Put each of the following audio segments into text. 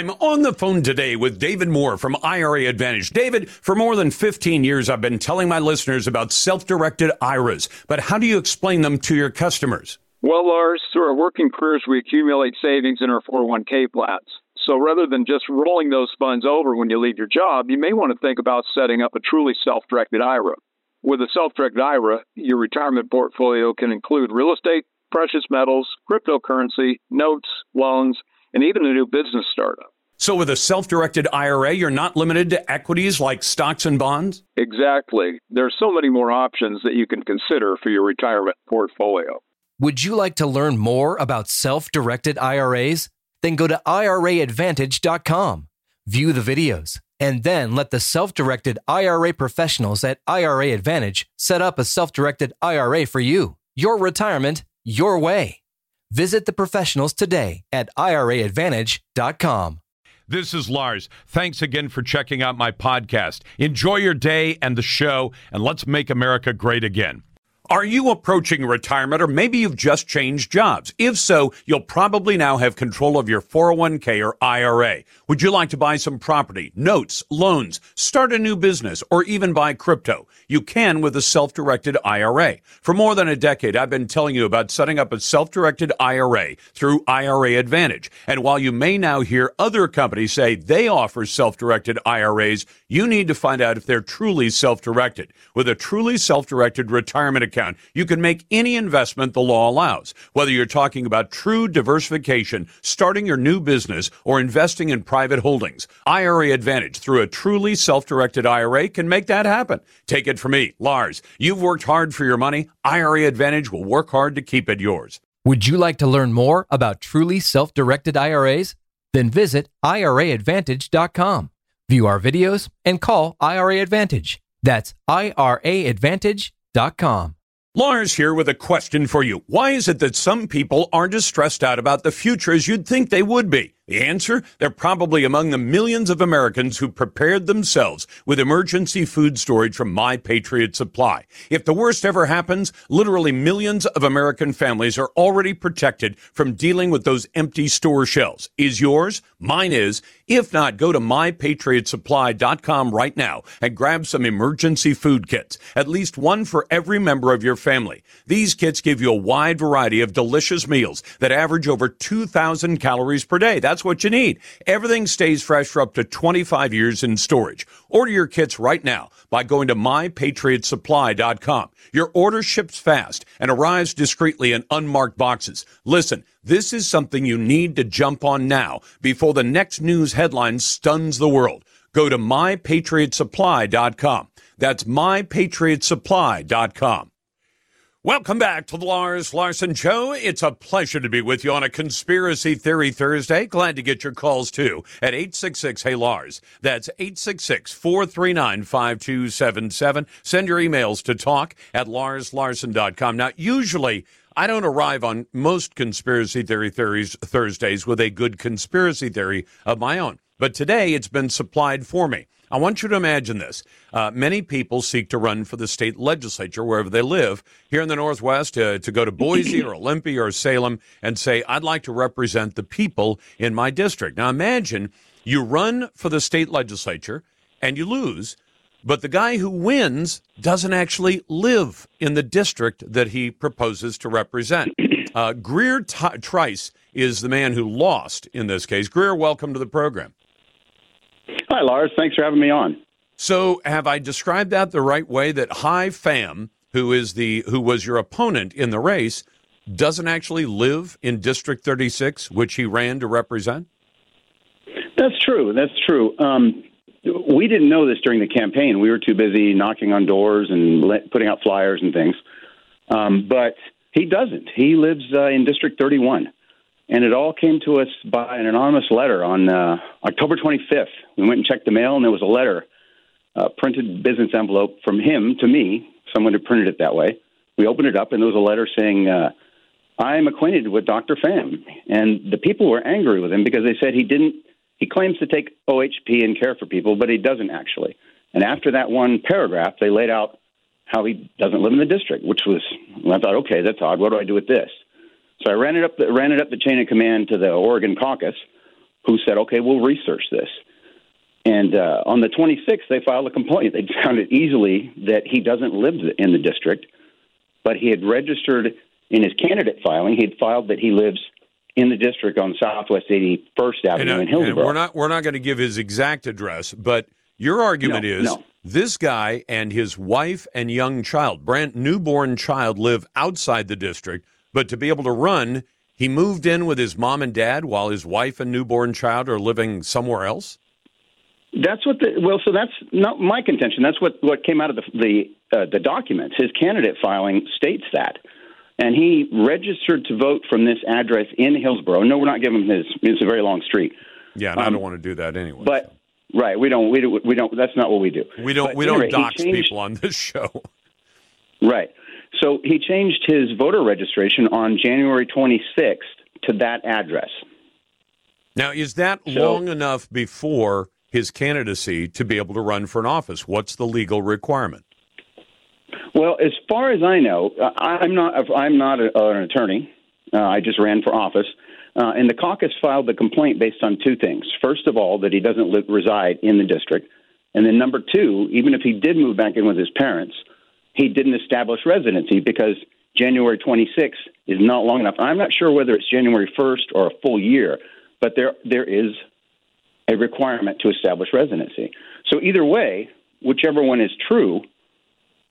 I'm on the phone today with David Moore from IRA Advantage. David, for more than 15 years, I've been telling my listeners about self directed IRAs, but how do you explain them to your customers? Well, Lars, through our working careers, we accumulate savings in our 401k plans. So rather than just rolling those funds over when you leave your job, you may want to think about setting up a truly self directed IRA. With a self directed IRA, your retirement portfolio can include real estate, precious metals, cryptocurrency, notes, loans, and even a new business startup. So, with a self directed IRA, you're not limited to equities like stocks and bonds? Exactly. There are so many more options that you can consider for your retirement portfolio. Would you like to learn more about self directed IRAs? Then go to IRAadvantage.com, view the videos, and then let the self directed IRA professionals at IRA Advantage set up a self directed IRA for you. Your retirement, your way. Visit the professionals today at IRAadvantage.com. This is Lars. Thanks again for checking out my podcast. Enjoy your day and the show, and let's make America great again. Are you approaching retirement or maybe you've just changed jobs? If so, you'll probably now have control of your 401k or IRA. Would you like to buy some property, notes, loans, start a new business, or even buy crypto? You can with a self-directed IRA. For more than a decade, I've been telling you about setting up a self-directed IRA through IRA Advantage. And while you may now hear other companies say they offer self-directed IRAs, you need to find out if they're truly self-directed. With a truly self-directed retirement account, you can make any investment the law allows. Whether you're talking about true diversification, starting your new business, or investing in private holdings, IRA Advantage through a truly self-directed IRA can make that happen. Take it from me, Lars. You've worked hard for your money. IRA Advantage will work hard to keep it yours. Would you like to learn more about truly self-directed IRAs? Then visit IRAadvantage.com. View our videos and call IRA Advantage. That's IRAadvantage.com. Lars here with a question for you. Why is it that some people aren't as stressed out about the future as you'd think they would be? The answer? They're probably among the millions of Americans who prepared themselves with emergency food storage from My Patriot Supply. If the worst ever happens, literally millions of American families are already protected from dealing with those empty store shelves. Is yours? Mine is. If not, go to mypatriotsupply.com right now and grab some emergency food kits, at least one for every member of your family. These kits give you a wide variety of delicious meals that average over 2,000 calories per day. That's that's what you need. Everything stays fresh for up to 25 years in storage. Order your kits right now by going to mypatriotsupply.com. Your order ships fast and arrives discreetly in unmarked boxes. Listen, this is something you need to jump on now before the next news headline stuns the world. Go to mypatriotsupply.com. That's mypatriotsupply.com. Welcome back to the Lars Larson Show. It's a pleasure to be with you on a Conspiracy Theory Thursday. Glad to get your calls too at 866 Hey Lars. That's 866 439 5277. Send your emails to talk at larslarson.com. Now, usually, I don't arrive on most conspiracy theory theories Thursdays with a good conspiracy theory of my own. But today it's been supplied for me. I want you to imagine this. Uh, many people seek to run for the state legislature wherever they live here in the Northwest uh, to go to Boise or Olympia or Salem and say, I'd like to represent the people in my district. Now imagine you run for the state legislature and you lose, but the guy who wins doesn't actually live in the district that he proposes to represent. Uh, Greer T- Trice is the man who lost in this case. Greer, welcome to the program. Hi, Lars. Thanks for having me on. So, have I described that the right way? That Hai Pham, who is the who was your opponent in the race, doesn't actually live in District 36, which he ran to represent. That's true. That's true. Um, we didn't know this during the campaign. We were too busy knocking on doors and let, putting out flyers and things. Um, but he doesn't. He lives uh, in District 31 and it all came to us by an anonymous letter on uh, October 25th. We went and checked the mail, and there was a letter, a printed business envelope from him to me. Someone had printed it that way. We opened it up, and there was a letter saying, uh, "I'm acquainted with Dr. Pham," and the people were angry with him because they said he didn't. He claims to take OHP and care for people, but he doesn't actually. And after that one paragraph, they laid out how he doesn't live in the district, which was. I thought, okay, that's odd. What do I do with this? So I ran it up the, ran it up the chain of command to the Oregon caucus. who said, okay, we'll research this. And uh, on the 26th, they filed a complaint. They found it easily that he doesn't live in the district, but he had registered in his candidate filing, he had filed that he lives in the district on Southwest 81st Avenue and, uh, in Hillsboro. we're not we're not going to give his exact address, but your argument No, is no. this guy and his wife and young child, brand newborn child, live outside the district, but to be able to run, he moved in with his mom and dad while his wife and newborn child are living somewhere else. That's what the well. So that's not my contention. That's what what came out of the the uh, the documents. His candidate filing states that, and he registered to vote from this address in Hillsboro. No, we're not giving him his. It's a very long street, Yeah, and I Um, don't want to do that anyway. but right, we don't we don't we don't. That's not what we do. we don't but we don't anyway, dox changed- people on this show. Right. So he changed his voter registration on January 26th to that address. Now, is that So- long enough before his candidacy to be able to run for an office? What's the legal requirement? Well, as far as I know, I'm not. I'm not a, an attorney. Uh, I just ran for office, uh, and the caucus filed the complaint based on two things. First of all, that he doesn't live, reside in the district, and then number two, even if he did move back in with his parents, he didn't establish residency because January 26th is not long enough. I'm not sure whether it's January 1st or a full year, but there there is a requirement to establish residency. So either way, whichever one is true,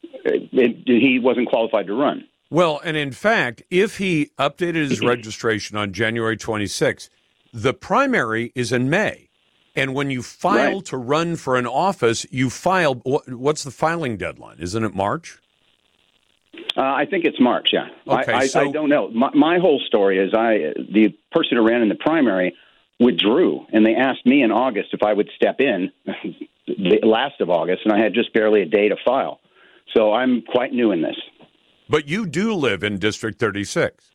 it, it, he wasn't qualified to run. Well, and in fact, if he updated his registration on January 26th, the primary is in May. And when you file Right. to run for an office, you file. What's the filing deadline? Isn't it March? Uh, I think it's March. Yeah. Okay, I, I, so- I don't know. My, my whole story is I the person who ran in the primary withdrew, and they asked me in August if I would step in the last of August, and I had just barely a day to file. So I'm quite new in this. But you do live in District 36.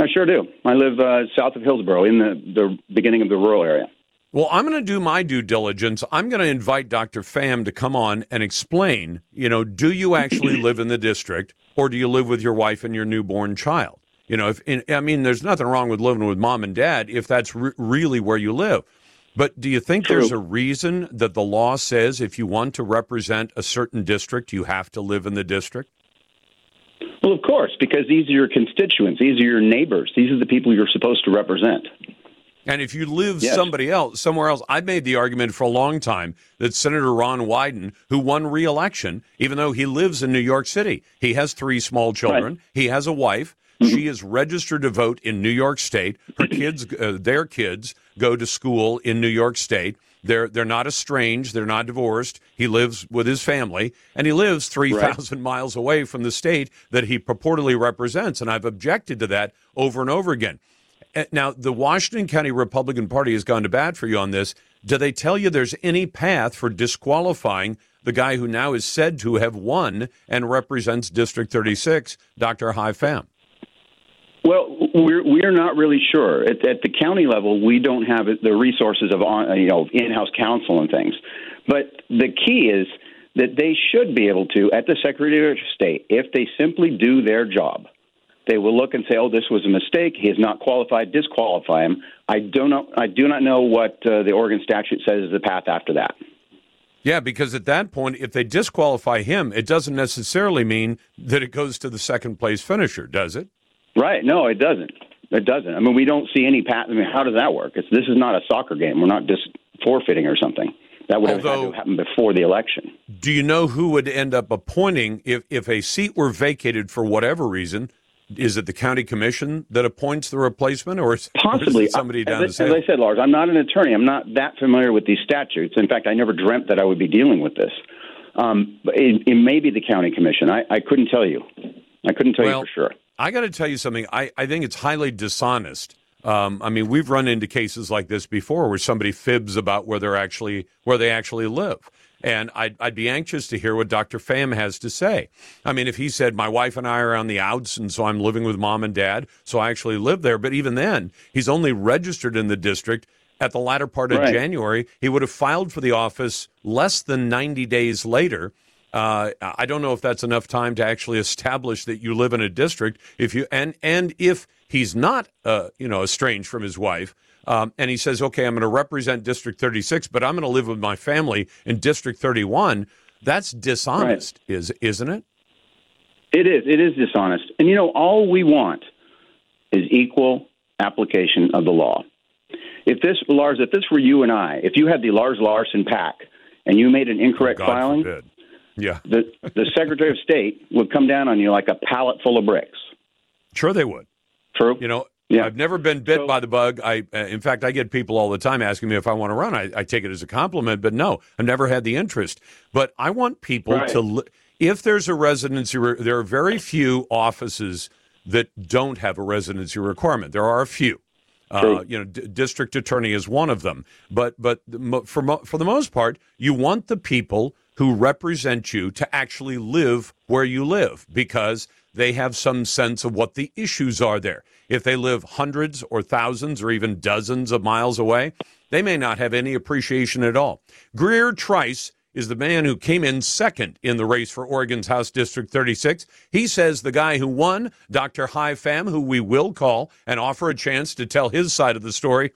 I sure do. I live uh, south of Hillsboro, in the the beginning of the rural area. Well, I'm going to do my due diligence. I'm going to invite Dr. Pham to come on and explain, you know, do you actually live in the district or do you live with your wife and your newborn child? You know, if I mean, there's nothing wrong with living with mom and dad if that's re- really where you live. But do you think True. there's a reason that the law says if you want to represent a certain district, you have to live in the district? Well, of course, because these are your constituents, these are your neighbors, these are the people you're supposed to represent. And if you live Yes. somebody else, somewhere else, I've made the argument for a long time that Senator Ron Wyden, who won re-election, even though he lives in New York City, he has three small children, he has a wife, she is registered to vote in New York State. Her kids, uh, their kids, go to school in New York State. They're they're not estranged. They're not divorced. He lives with his family, and he lives three thousand miles away from the state that he purportedly represents. And I've objected to that over and over again. Uh, Now, the Washington County Republican Party has gone to bat for you on this. Do they tell you there's any path for disqualifying the guy who now is said to have won and represents District 36, Dr. Hai Pham? Well, we're we're not really sure. At, at the county level, we don't have the resources of on- you know in-house counsel and things. But the key is that they should be able to, at the Secretary of State, if they simply do their job, they will look and say, "Oh, this was a mistake. He is not qualified. Disqualify him." I do not. I do not know what uh, the Oregon statute says is the path after that. Yeah, because at that point, if they disqualify him, it doesn't necessarily mean that it goes to the second place finisher, does it? Right? No, it doesn't. It doesn't. I mean, we don't see any path. I mean, how does that work? It's, this is not a soccer game. We're not just forfeiting or something. That would have had to happen before the election. Do you know who would end up appointing if, if a seat were vacated for whatever reason? Is it the county commission that appoints the replacement, or is, or is Possibly it somebody down as, as I said, Lars, I'm not an attorney. I'm not that familiar with these statutes. In fact, I never dreamt that I would be dealing with this. Um, it, it may be the county commission. I, I couldn't tell you. I couldn't tell Well, you for sure. I got to tell you something. I, I think it's highly dishonest. Um, I mean, we've run into cases like this before, where somebody fibs about where they're actually where they actually live, and I'd, I'd be anxious to hear what Dr. Pham has to say. I mean, if he said my wife and I are on the outs, and so I'm living with mom and dad, so I actually live there. But even then, he's only registered in the district at the latter part of Right. January. He would have filed for the office less than 90 days later. Uh, I don't know if that's enough time to actually establish that you live in a district. If you and and if he's not, uh, you know, estranged from his wife, Um, and he says, okay, I'm going to represent District 36, but I'm going to live with my family in District 31. That's dishonest, right. is isn't it? It is. It is dishonest. And you know, all we want is equal application of the law. If this, Lars, if this were you and I, if you had the Lars Larson PAC and you made an incorrect oh, filing, forbid. yeah, the the Secretary of State would come down on you like a pallet full of bricks. Sure, they would. True. You know, yeah. I've never been bit so, by the bug. I, uh, in fact, I get people all the time asking me if I want to run. I, I, take it as a compliment, but no, I've never had the interest. But I want people right. to, li- if there's a residency, re- there are very few offices that don't have a residency requirement. There are a few. Uh, you know, D- district attorney is one of them. But but for mo- for the most part, you want the people who represent you to actually live where you live because they have some sense of what the issues are there. If they live hundreds or thousands or even dozens of miles away, they may not have any appreciation at all. Greer Trice is the man who came in second in the race for Oregon's House District 36. He says the guy who won, Dr. Hai Pham, who we will call and offer a chance to tell his side of the story,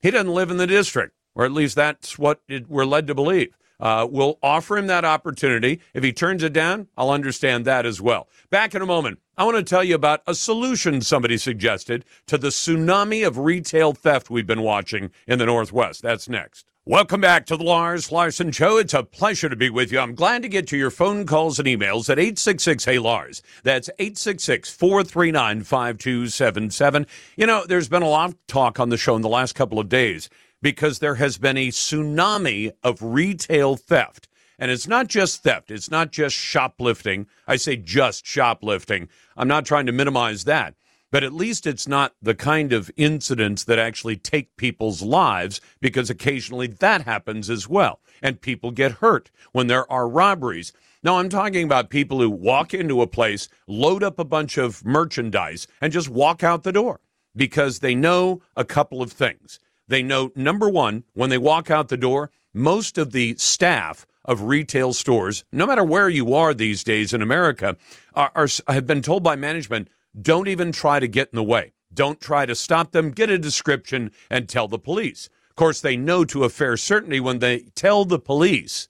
he doesn't live in the district, or at least that's what it, we're led to believe. Uh, we'll offer him that opportunity. If he turns it down, I'll understand that as well. Back in a moment, I want to tell you about a solution somebody suggested to the tsunami of retail theft we've been watching in the Northwest. That's next. Welcome back to the Lars Larson Show. It's a pleasure to be with you. I'm glad to get to your phone calls and emails at 866 Hey Lars. That's 866 439 5277. You know, there's been a lot of talk on the show in the last couple of days because there has been a tsunami of retail theft. And it's not just theft, it's not just shoplifting. I say just shoplifting. I'm not trying to minimize that, but at least it's not the kind of incidents that actually take people's lives because occasionally that happens as well. And people get hurt when there are robberies. Now, I'm talking about people who walk into a place, load up a bunch of merchandise, and just walk out the door because they know a couple of things. They know, number one, when they walk out the door, most of the staff of retail stores, no matter where you are these days in America, are, are, have been told by management don't even try to get in the way. Don't try to stop them. Get a description and tell the police. Of course, they know to a fair certainty when they tell the police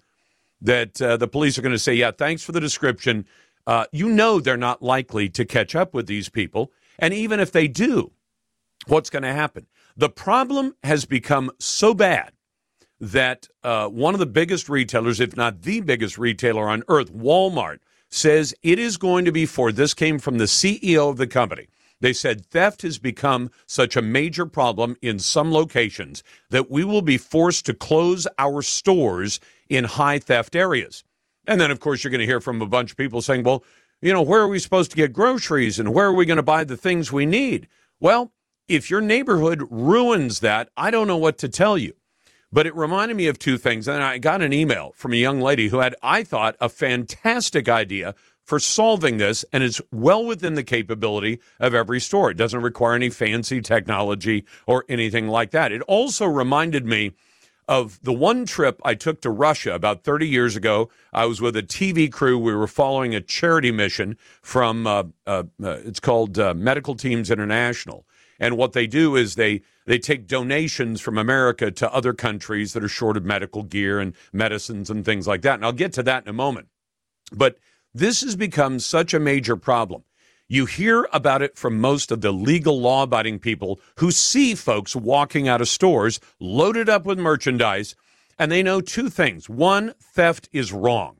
that uh, the police are going to say, Yeah, thanks for the description. Uh, you know they're not likely to catch up with these people. And even if they do, what's going to happen? The problem has become so bad that uh, one of the biggest retailers, if not the biggest retailer on earth, Walmart, says it is going to be for this came from the CEO of the company. They said theft has become such a major problem in some locations that we will be forced to close our stores in high theft areas. And then, of course, you're going to hear from a bunch of people saying, well, you know, where are we supposed to get groceries and where are we going to buy the things we need? Well, if your neighborhood ruins that, I don't know what to tell you. But it reminded me of two things. And I got an email from a young lady who had, I thought, a fantastic idea for solving this, and it's well within the capability of every store. It doesn't require any fancy technology or anything like that. It also reminded me of the one trip I took to Russia about 30 years ago. I was with a TV crew. We were following a charity mission from, uh, uh, uh, it's called uh, Medical Teams International. And what they do is they they take donations from America to other countries that are short of medical gear and medicines and things like that. And I'll get to that in a moment. But this has become such a major problem. You hear about it from most of the legal law abiding people who see folks walking out of stores loaded up with merchandise, and they know two things. One, theft is wrong.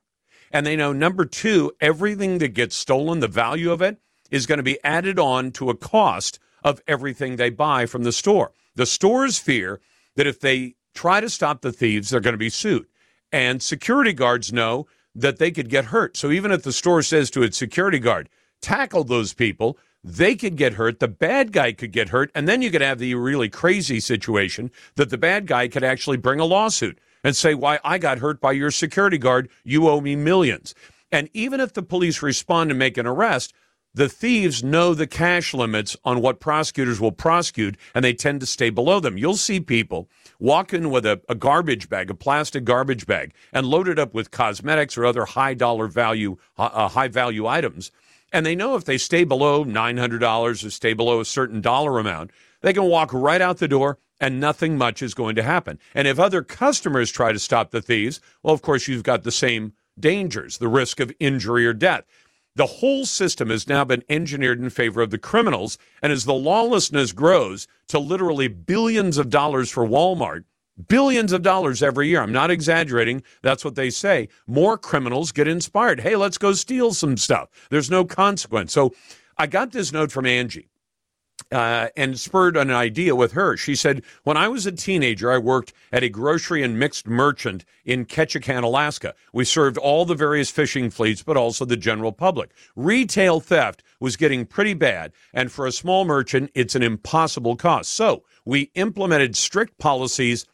And they know, number two, everything that gets stolen, the value of it, is going to be added on to a cost of everything they buy from the store. The stores fear that if they try to stop the thieves, they're going to be sued. And security guards know that they could get hurt. So even if the store says to its security guard, tackle those people, they could get hurt. The bad guy could get hurt. And then you could have the really crazy situation that the bad guy could actually bring a lawsuit and say, Why, I got hurt by your security guard. You owe me millions. And even if the police respond and make an arrest, the thieves know the cash limits on what prosecutors will prosecute, and they tend to stay below them. You'll see people walk in with a, a garbage bag, a plastic garbage bag, and load it up with cosmetics or other high dollar value, uh, uh high value items. And they know if they stay below $900 or stay below a certain dollar amount, they can walk right out the door and nothing much is going to happen. And if other customers try to stop the thieves, well, of course, you've got the same dangers, the risk of injury or death. The whole system has now been engineered in favor of the criminals. And as the lawlessness grows to literally billions of dollars for Walmart, billions of dollars every year, I'm not exaggerating, that's what they say, more criminals get inspired. Hey, let's go steal some stuff. There's no consequence. So I got this note from Angie uh, and spurred an idea with her. She said, When I was a teenager, I worked at a grocery and mixed merchant in Ketchikan, Alaska. We served all the various fishing fleets, but also the general public. Retail theft was getting pretty bad, and for a small merchant, it's an impossible cost. So we implemented strict policies.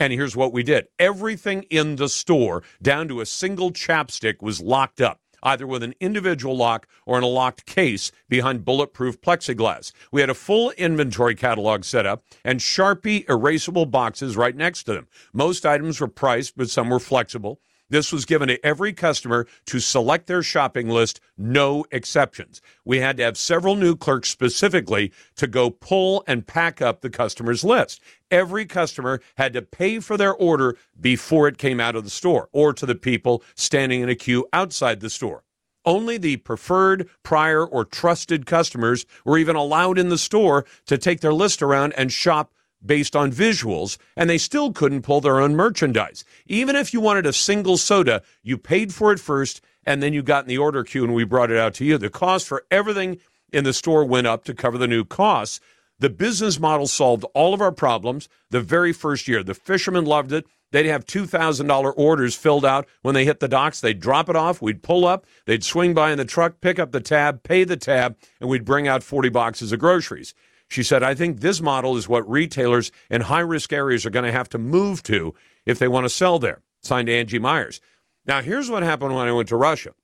And here's what we did everything in the store, down to a single chapstick, was locked up either with an individual lock or in a locked case behind bulletproof plexiglass. We had a full inventory catalog set up and Sharpie erasable boxes right next to them. Most items were priced, but some were flexible. This was given to every customer to select their shopping list, no exceptions. We had to have several new clerks specifically to go pull and pack up the customer's list. Every customer had to pay for their order before it came out of the store or to the people standing in a queue outside the store. Only the preferred, prior, or trusted customers were even allowed in the store to take their list around and shop based on visuals, and they still couldn't pull their own merchandise. Even if you wanted a single soda, you paid for it first, and then you got in the order queue and we brought it out to you. The cost for everything in the store went up to cover the new costs. The business model solved all of our problems the very first year. The fishermen loved it. They'd have $2,000 orders filled out when they hit the docks. They'd drop it off. We'd pull up. They'd swing by in the truck, pick up the tab, pay the tab, and we'd bring out 40 boxes of groceries. She said, I think this model is what retailers in high risk areas are going to have to move to if they want to sell there. Signed Angie Myers. Now, here's what happened when I went to Russia.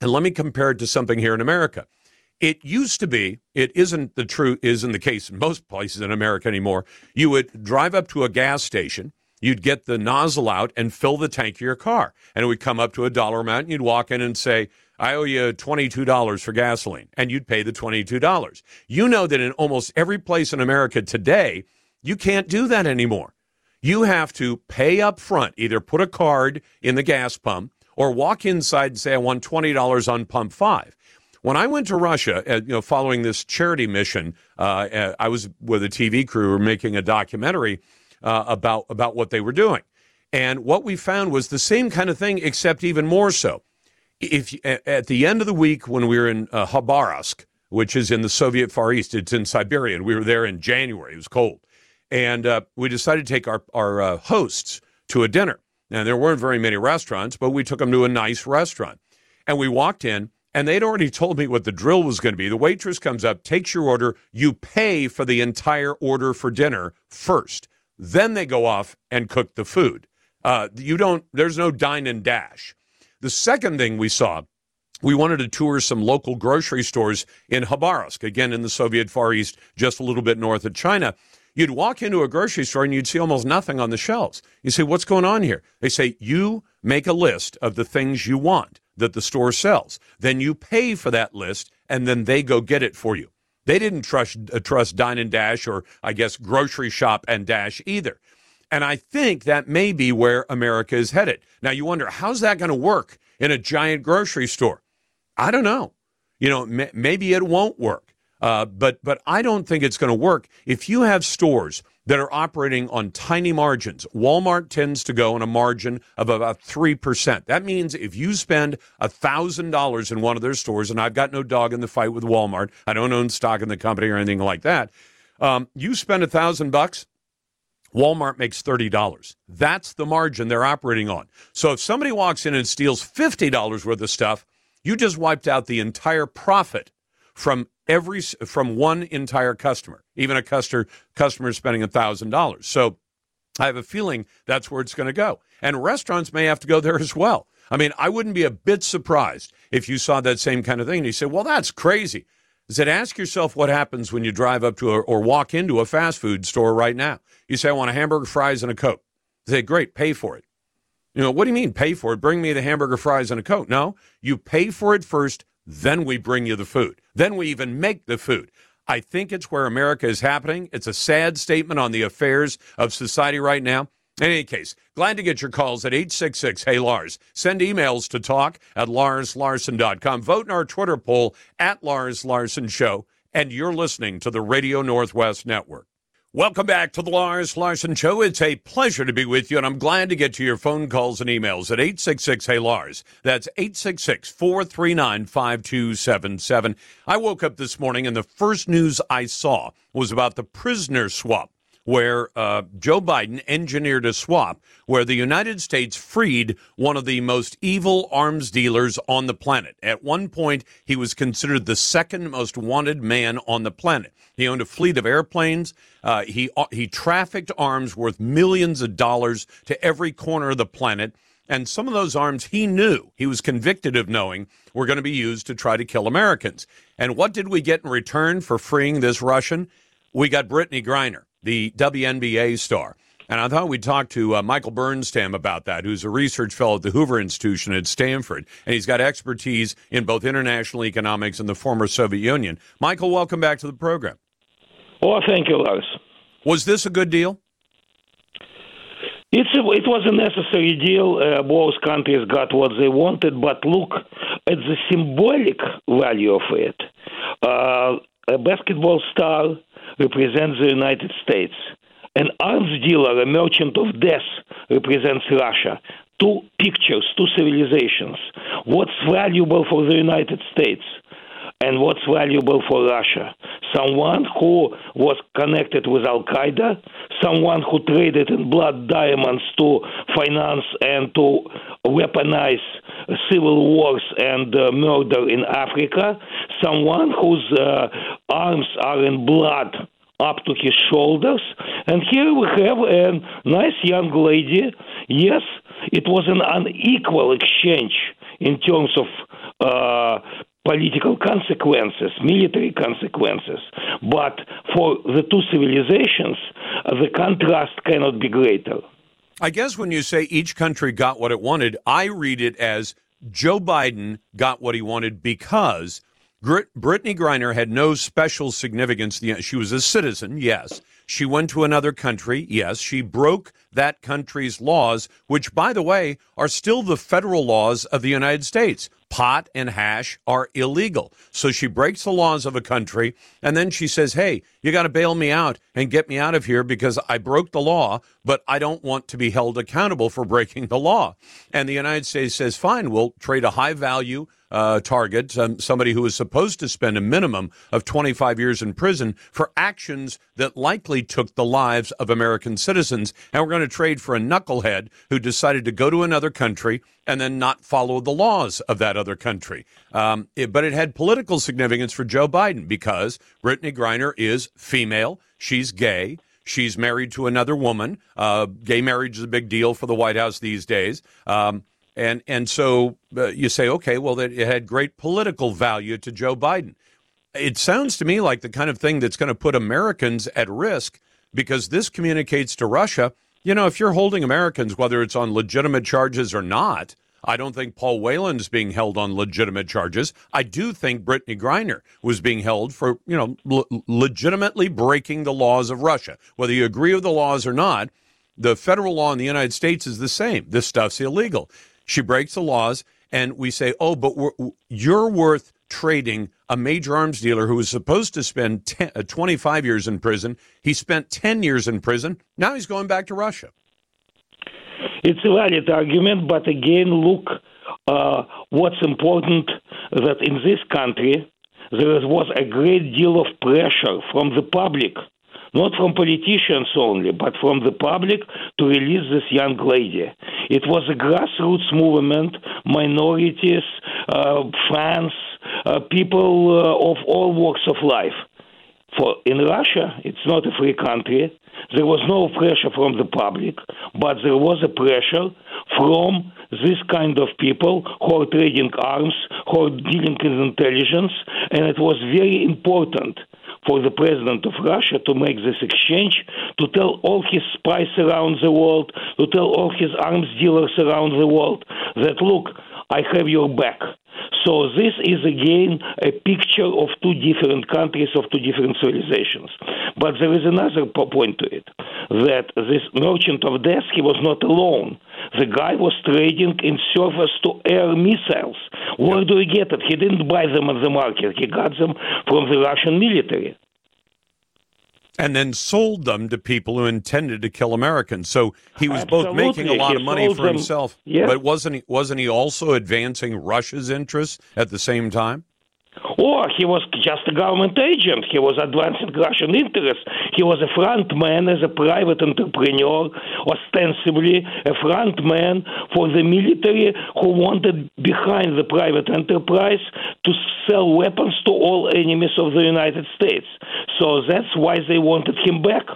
And let me compare it to something here in America. It used to be, it isn't the true, isn't the case in most places in America anymore. You would drive up to a gas station, you'd get the nozzle out and fill the tank of your car. And it would come up to a dollar amount, and you'd walk in and say, I owe you $22 for gasoline, and you'd pay the $22. You know that in almost every place in America today, you can't do that anymore. You have to pay up front, either put a card in the gas pump or walk inside and say, I want $20 on pump five. When I went to Russia, uh, you know, following this charity mission, uh, uh I was with a TV crew making a documentary uh, about about what they were doing, and what we found was the same kind of thing, except even more so if at the end of the week when we were in uh, Khabarovsk, which is in the Soviet Far East, it's in Siberia, and we were there in January. It was cold, and uh, we decided to take our our hosts to a dinner. And there weren't very many restaurants, but we took them to a nice restaurant, and we walked in. And they'd already told me what the drill was going to be. The waitress comes up, takes your order, you pay for the entire order for dinner first. Then they go off and cook the food. Uh, you don't. There's no dine and dash. The second thing we saw, we wanted to tour some local grocery stores in Khabarovsk, again in the Soviet Far East, just a little bit north of China. You'd walk into a grocery store and you'd see almost nothing on the shelves. You say, What's going on here? They say, You make a list of the things you want that the store sells. Then you pay for that list and then they go get it for you. They didn't trust, uh, trust Dine and Dash or, I guess, Grocery Shop and Dash either. And I think that may be where America is headed. Now, you wonder, how's that going to work in a giant grocery store? I don't know. You know, m- maybe it won't work. Uh, but but I don't think it's going to work if you have stores that are operating on tiny margins. Walmart tends to go on a margin of about three percent. That means if you spend thousand dollars in one of their stores, and I've got no dog in the fight with Walmart, I don't own stock in the company or anything like that. Um, you spend a thousand bucks, Walmart makes $30. That's the margin they're operating on. So if somebody walks in and steals $50 worth of stuff, you just wiped out the entire profit from every from one entire customer, even a customer customer spending $1000. So I have a feeling that's where it's going to go. And restaurants may have to go there as well. I mean, I wouldn't be a bit surprised if you saw that same kind of thing and you say, "Well, that's crazy." I said, ask yourself what happens when you drive up to a, or walk into a fast food store right now. You say, I want a hamburger, fries, and a Coke. They say, great, pay for it. You know, what do you mean pay for it? Bring me the hamburger, fries, and a Coke. No, you pay for it first, then we bring you the food. Then we even make the food. I think it's where America is happening. It's a sad statement on the affairs of society right now. In any case, glad to get your calls at 866 Hey Lars. Send emails to talk at larslarson.com. Vote in our Twitter poll at Lars Larson Show. And you're listening to the Radio Northwest Network. Welcome back to the Lars Larson Show. It's a pleasure to be with you, and I'm glad to get to your phone calls and emails at 866 Hey Lars. That's 866 439 5277. I woke up this morning, and the first news I saw was about the prisoner swap where uh, Joe Biden engineered a swap where the United States freed one of the most evil arms dealers on the planet. At one point, he was considered the second most wanted man on the planet. He owned a fleet of airplanes. Uh, he uh, he trafficked arms worth millions of dollars to every corner of the planet. And some of those arms he knew, he was convicted of knowing, were going to be used to try to kill Americans. And what did we get in return for freeing this Russian? We got Brittney Griner the WNBA star. And I thought we'd talk to uh, Michael Bernstam about that, who's a research fellow at the Hoover Institution at Stanford. And he's got expertise in both international economics and the former Soviet Union. Michael, welcome back to the program. Oh, thank you, Lars. Was this a good deal? It's a, it was a necessary deal. Uh, both countries got what they wanted, but look at the symbolic value of it. Uh, a basketball star represents the United States. An arms dealer, a merchant of death, represents Russia. Two pictures, two civilizations. What's valuable for the United States? And what's valuable for Russia. Someone who was connected with Al Qaeda, someone who traded in blood diamonds to finance and to weaponize civil wars and uh, murder in Africa, someone whose uh, arms are in blood up to his shoulders. And here we have a nice young lady. Yes, it was an unequal exchange in terms of uh, political consequences, military consequences. But for the two civilizations, the contrast cannot be greater. I guess when you say each country got what it wanted, I read it as Joe Biden got what he wanted because Brittney Griner had no special significance. She was a citizen, yes. She went to another country, yes. She broke that country's laws, which, by the way, are still the federal laws of the United States pot and hash are illegal. So she breaks the laws of a country and then she says, Hey, you got to bail me out and get me out of here because I broke the law, but I don't want to be held accountable for breaking the law. And the United States says, Fine, we'll trade a high value uh, target, um, somebody who is supposed to spend a minimum of 25 years in prison for actions that likely took the lives of American citizens. And we're going to trade for a knucklehead who decided to go to another country and then not follow the laws of that other country. Um, it, but it had political significance for Joe Biden because Brittney Griner is female, she's gay. She's married to another woman. Uh, gay marriage is a big deal for the White House these days. Um, and and so uh, you say, okay, well, it had great political value to Joe Biden. It sounds to me like the kind of thing that's going to put Americans at risk because this communicates to Russia. You know, if you're holding Americans, whether it's on legitimate charges or not, I don't think Paul Whelan's being held on legitimate charges. I do think Brittney Griner was being held for, you know, legitimately breaking the laws of Russia. Whether you agree with the laws or not, the federal law in the United States is the same. This stuff's illegal. She breaks the laws, and we say, oh, but you're worth trading a major arms dealer who was supposed to spend 10, uh, 25 years in prison. He spent 10 years in prison. Now he's going back to Russia. It's a valid argument, but again, look, uh, what's important that in this country there was a great deal of pressure from the public not from politicians only, but from the public to release this young lady. It was a grassroots movement, minorities, uh, fans, uh, people uh, of all walks of life. For in Russia, it's not a free country. There was no pressure from the public, but there was a pressure from this kind of people who are trading arms, who are dealing in intelligence, and it was very important for the president of Russia to make this exchange, to tell all his spies around the world, to tell all his arms dealers around the world that, look, I have your back. So this is again a picture of two different countries, of two different civilizations. But there is another point to it that this merchant of death, he was not alone. The guy was trading in surface to air missiles. Where do you get it? He didn't buy them at the market, he got them from the Russian military and then sold them to people who intended to kill Americans. So he was Absolutely. both making a lot he of money for them. himself, but wasn't he wasn't he also advancing Russia's interests at the same time? Or he was just a government agent. He was advancing Russian interests. He was a front man as a private entrepreneur, ostensibly a front man for the military who wanted behind the private enterprise to sell weapons to all enemies of the United States. So that's why they wanted him back.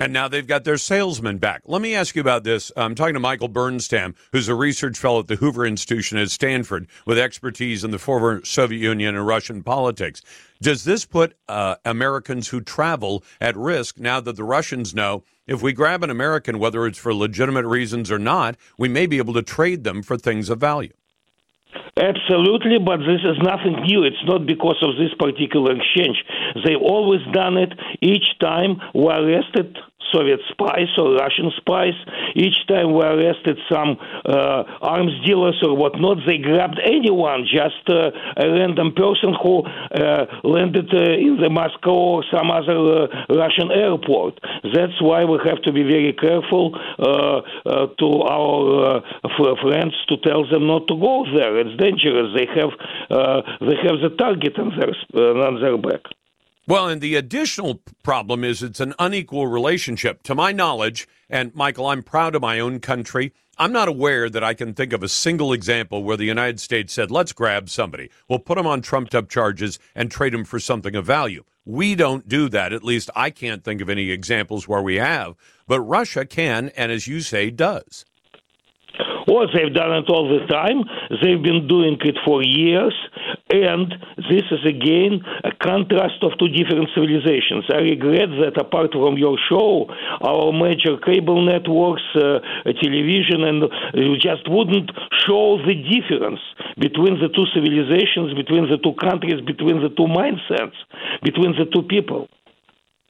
And now they've got their salesman back. Let me ask you about this. I'm talking to Michael Bernstam, who's a research fellow at the Hoover Institution at Stanford with expertise in the former Soviet Union and Russian politics. Does this put uh, Americans who travel at risk now that the Russians know if we grab an American, whether it's for legitimate reasons or not, we may be able to trade them for things of value? Absolutely, but this is nothing new. It's not because of this particular exchange. They've always done it. Each time we arrested Soviet spies or Russian spies. Each time we arrested some uh, arms dealers or whatnot, they grabbed anyone, just uh, a random person who uh, landed uh, in the Moscow or some other uh, Russian airport. That's why we have to be very careful uh, to our friends to tell them not to go there. It's dangerous. They have they have the target on their on their back. Well, and the additional problem is it's an unequal relationship. To my knowledge, and Michael, I'm proud of my own country. I'm not aware that I can think of a single example where the United States said, let's grab somebody. We'll put them on trumped up charges and trade them for something of value. We don't do that. At least I can't think of any examples where we have. But Russia can, and as you say, does. Well, they've done it all the time. They've been doing it for years. And this is again a contrast of two different civilizations. I regret that apart from your show, our major cable networks, uh, television, and you just wouldn't show the difference between the two civilizations, between the two countries, between the two mindsets, between the two people.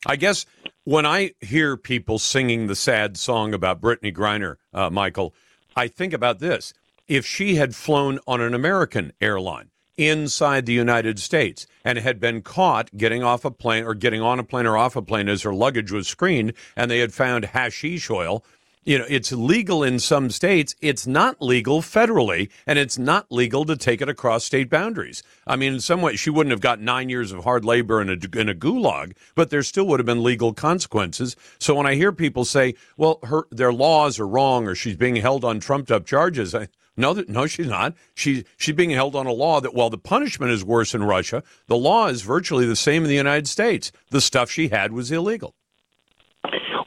I guess when I hear people singing the sad song about Brittney Griner, uh, Michael, I think about this. If she had flown on an American airline inside the United States and had been caught getting off a plane or getting on a plane or off a plane as her luggage was screened and they had found hashish oil, you know, it's legal in some states. It's not legal federally, and it's not legal to take it across state boundaries. I mean, in some way, she wouldn't have got nine years of hard labor in a, in a gulag, but there still would have been legal consequences. So when I hear people say, well, her, their laws are wrong or she's being held on trumped up charges, I, no, no, she's not. She, she's being held on a law that while the punishment is worse in Russia, the law is virtually the same in the United States. The stuff she had was illegal.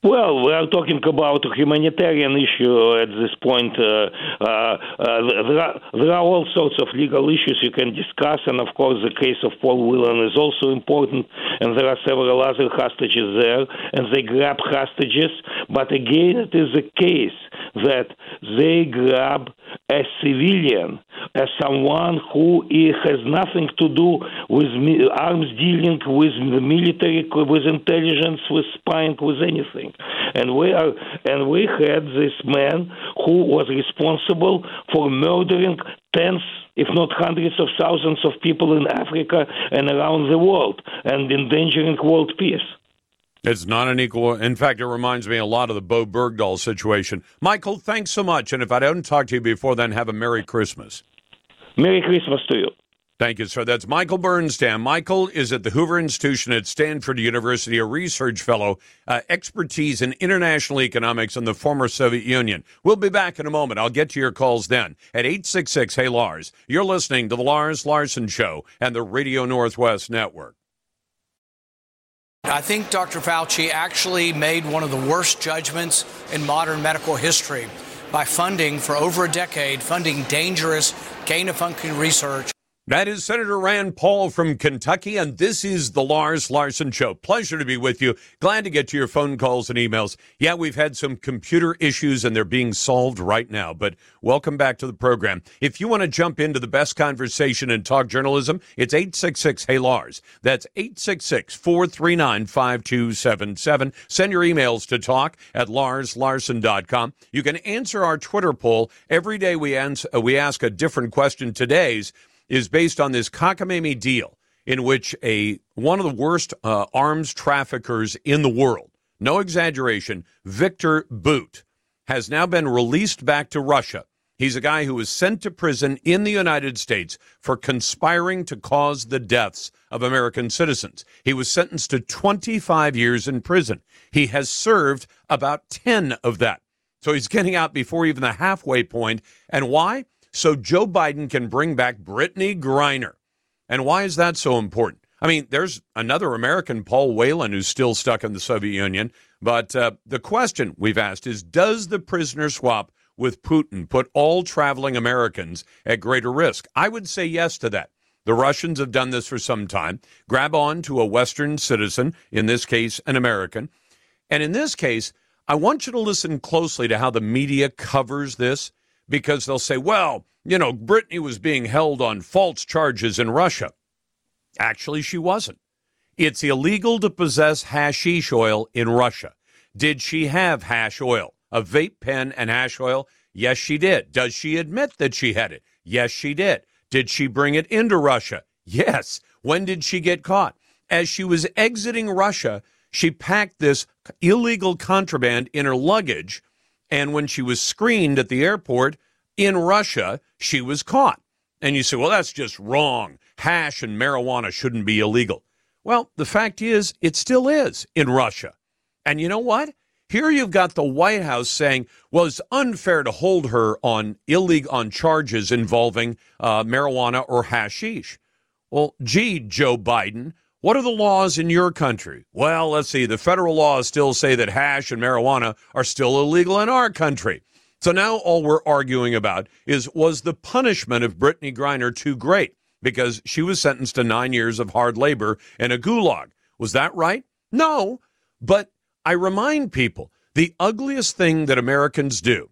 Well, we are talking about a humanitarian issue at this point. Uh, uh, uh, there, are, there are all sorts of legal issues you can discuss, and of course, the case of Paul Whelan is also important, and there are several other hostages there, and they grab hostages. But again, it is the case that they grab a civilian, as someone who has nothing to do with arms dealing, with the military, with intelligence, with spying, with anything. And we are, and we had this man who was responsible for murdering tens if not hundreds of thousands of people in Africa and around the world and endangering world peace. It's not an equal. In fact, it reminds me a lot of the Bowe Bergdahl situation. Michael, thanks so much. And if I don't talk to you before then, have a Merry Christmas. Merry Christmas to you. Thank you, sir. That's Michael Bernstam. Michael is at the Hoover Institution at Stanford University, a research fellow, uh, expertise in international economics and the former Soviet Union. We'll be back in a moment. I'll get to your calls then at 866 Hey Lars. You're listening to The Lars Larson Show and the Radio Northwest Network. I think Dr. Fauci actually made one of the worst judgments in modern medical history by funding for over a decade, funding dangerous gain of function research That is Senator Rand Paul from Kentucky, and this is the Lars Larson Show. Pleasure to be with you. Glad to get to your phone calls and emails. Yeah, we've had some computer issues, and they're being solved right now, but welcome back to the program. If you want to jump into the best conversation and talk journalism, it's 866 Hey Lars. That's 866 439 5277. Send your emails to talk at larslarson.com. You can answer our Twitter poll. Every day we, answer, we ask a different question. Today's is based on this cockamamie deal in which a one of the worst uh, arms traffickers in the world, no exaggeration, Victor Bout, has now been released back to Russia. He's a guy who was sent to prison in the United States for conspiring to cause the deaths of American citizens. He was sentenced to 25 years in prison. He has served about 10 of that. So he's getting out before even the halfway point. And why? So Joe Biden can bring back Brittney Griner. And why is that so important? I mean, there's another American, Paul Whelan, who's still stuck in the Soviet Union. But uh, the question we've asked is Does the prisoner swap with Putin put all traveling Americans at greater risk? I would say yes to that. The Russians have done this for some time. Grab on to a Western citizen, in this case, an American. And in this case, I want you to listen closely to how the media covers this because they'll say, well, you know, Brittney was being held on false charges in Russia. Actually, she wasn't. It's illegal to possess hashish oil in Russia. Did she have hash oil, a vape pen and hash oil? Yes, she did. Does she admit that she had it? Yes, she did. Did she bring it into Russia? Yes. When did she get caught? As she was exiting Russia, she packed this illegal contraband in her luggage and when she was screened at the airport in Russia, she was caught. And you say, well, that's just wrong. Hash and marijuana shouldn't be illegal. Well, the fact is, it still is in Russia. And you know what? Here you've got the White House saying, well, it's unfair to hold her on illegal on charges involving uh, marijuana or hashish. Well, gee, Joe Biden, what are the laws in your country? Well, let's see. The federal laws still say that hash and marijuana are still illegal in our country. So now all we're arguing about is was the punishment of Brittney Griner too great because she was sentenced to nine years of hard labor in a gulag? Was that right? No. But I remind people the ugliest thing that Americans do,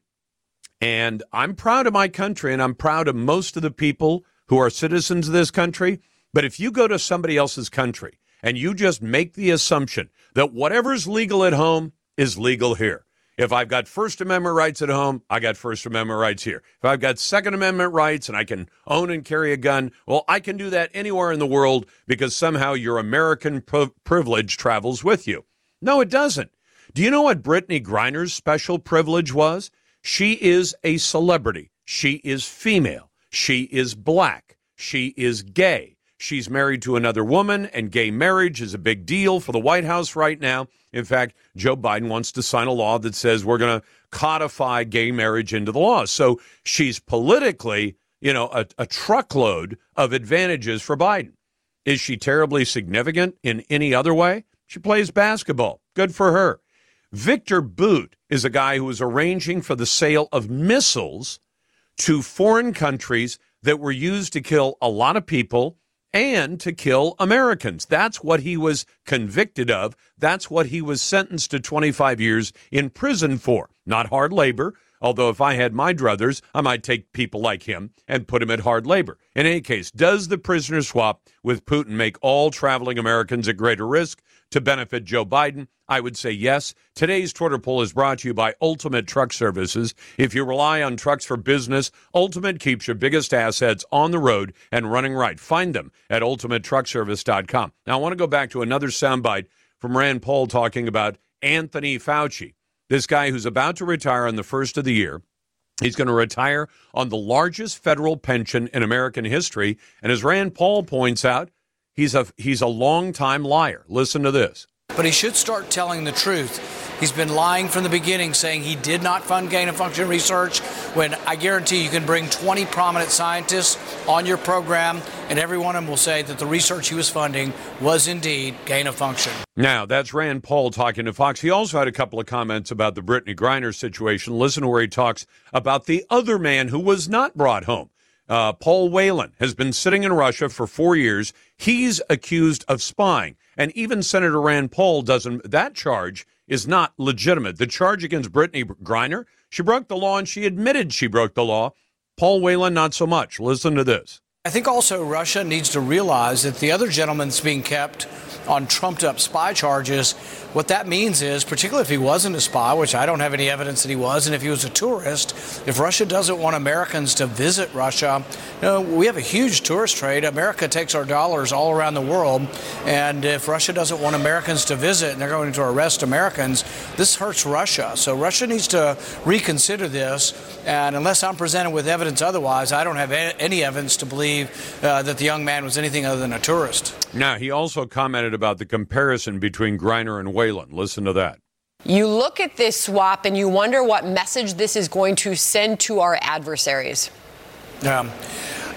and I'm proud of my country and I'm proud of most of the people who are citizens of this country but if you go to somebody else's country and you just make the assumption that whatever's legal at home is legal here. If I've got First Amendment rights at home, I got First Amendment rights here. If I've got Second Amendment rights and I can own and carry a gun, well, I can do that anywhere in the world because somehow your American privilege travels with you. No, it doesn't. Do you know what Brittney Griner's special privilege was? She is a celebrity. She is female. She is black. She is gay. She's married to another woman, and gay marriage is a big deal for the White House right now. In fact, Joe Biden wants to sign a law that says we're going to codify gay marriage into the law. So she's politically, you know, a, a truckload of advantages for Biden. Is she terribly significant in any other way? She plays basketball. Good for her. Victor Bout is a guy who is arranging for the sale of missiles to foreign countries that were used to kill a lot of people and to kill Americans. That's what he was convicted of. That's what he was sentenced to 25 years in prison for. Not hard labor, although if I had my druthers, I might take people like him and put him at hard labor. In any case, does the prisoner swap with Putin make all traveling Americans at greater risk to benefit Joe Biden? I would say yes. Today's Twitter poll is brought to you by Ultimate Truck Services. If you rely on trucks for business, Ultimate keeps your biggest assets on the road and running right. Find them at ultimatetruckservice.com. Now, I want to go back to another soundbite from Rand Paul talking about Anthony Fauci, this guy who's about to retire on the first of the year. He's going to retire on the largest federal pension in American history. And as Rand Paul points out, he's a he's a long-time liar. Listen to this. But he should start telling the truth. He's been lying from the beginning, saying he did not fund gain of function research. When I guarantee you can bring 20 prominent scientists on your program, and every one of them will say that the research he was funding was indeed gain of function. Now, that's Rand Paul talking to Fox. He also had a couple of comments about the Brittney Griner situation. Listen to where he talks about the other man who was not brought home. Uh, Paul Whelan has been sitting in Russia for four years. He's accused of spying. And even Senator Rand Paul doesn't, that charge is not legitimate. The charge against Brittney Griner, she broke the law and she admitted she broke the law. Paul Whelan, not so much. Listen to this. I think also Russia needs to realize that the other gentleman's being kept on trumped up spy charges. What that means is, particularly if he wasn't a spy, which I don't have any evidence that he was, and if he was a tourist, if Russia doesn't want Americans to visit Russia, you know, we have a huge tourist trade. America takes our dollars all around the world, and if Russia doesn't want Americans to visit and they're going to arrest Americans, this hurts Russia. So Russia needs to reconsider this, and unless I'm presented with evidence otherwise, I don't have any evidence to believe uh, that the young man was anything other than a tourist. Now, he also commented about the comparison between Griner and Whelan. Listen to that. You look at this swap and you wonder what message this is going to send to our adversaries. Um,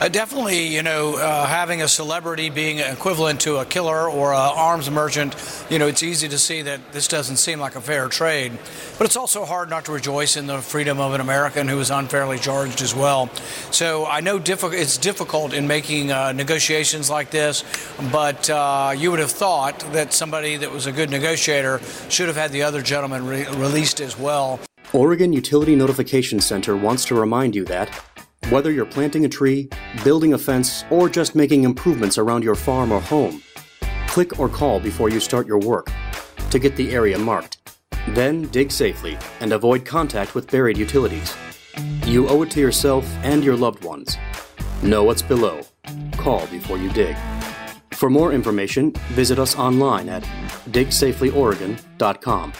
uh, definitely, you know, uh, having a celebrity being equivalent to a killer or an arms merchant, you know, it's easy to see that this doesn't seem like a fair trade. But it's also hard not to rejoice in the freedom of an American who is unfairly charged as well. So I know diffi- it's difficult in making uh, negotiations like this, but uh, you would have thought that somebody that was a good negotiator should have had the other gentleman re- released as well. Oregon Utility Notification Center wants to remind you that whether you're planting a tree, building a fence, or just making improvements around your farm or home, click or call before you start your work to get the area marked. Then dig safely and avoid contact with buried utilities. You owe it to yourself and your loved ones. Know what's below. Call before you dig. For more information, visit us online at digsafelyoregon.com.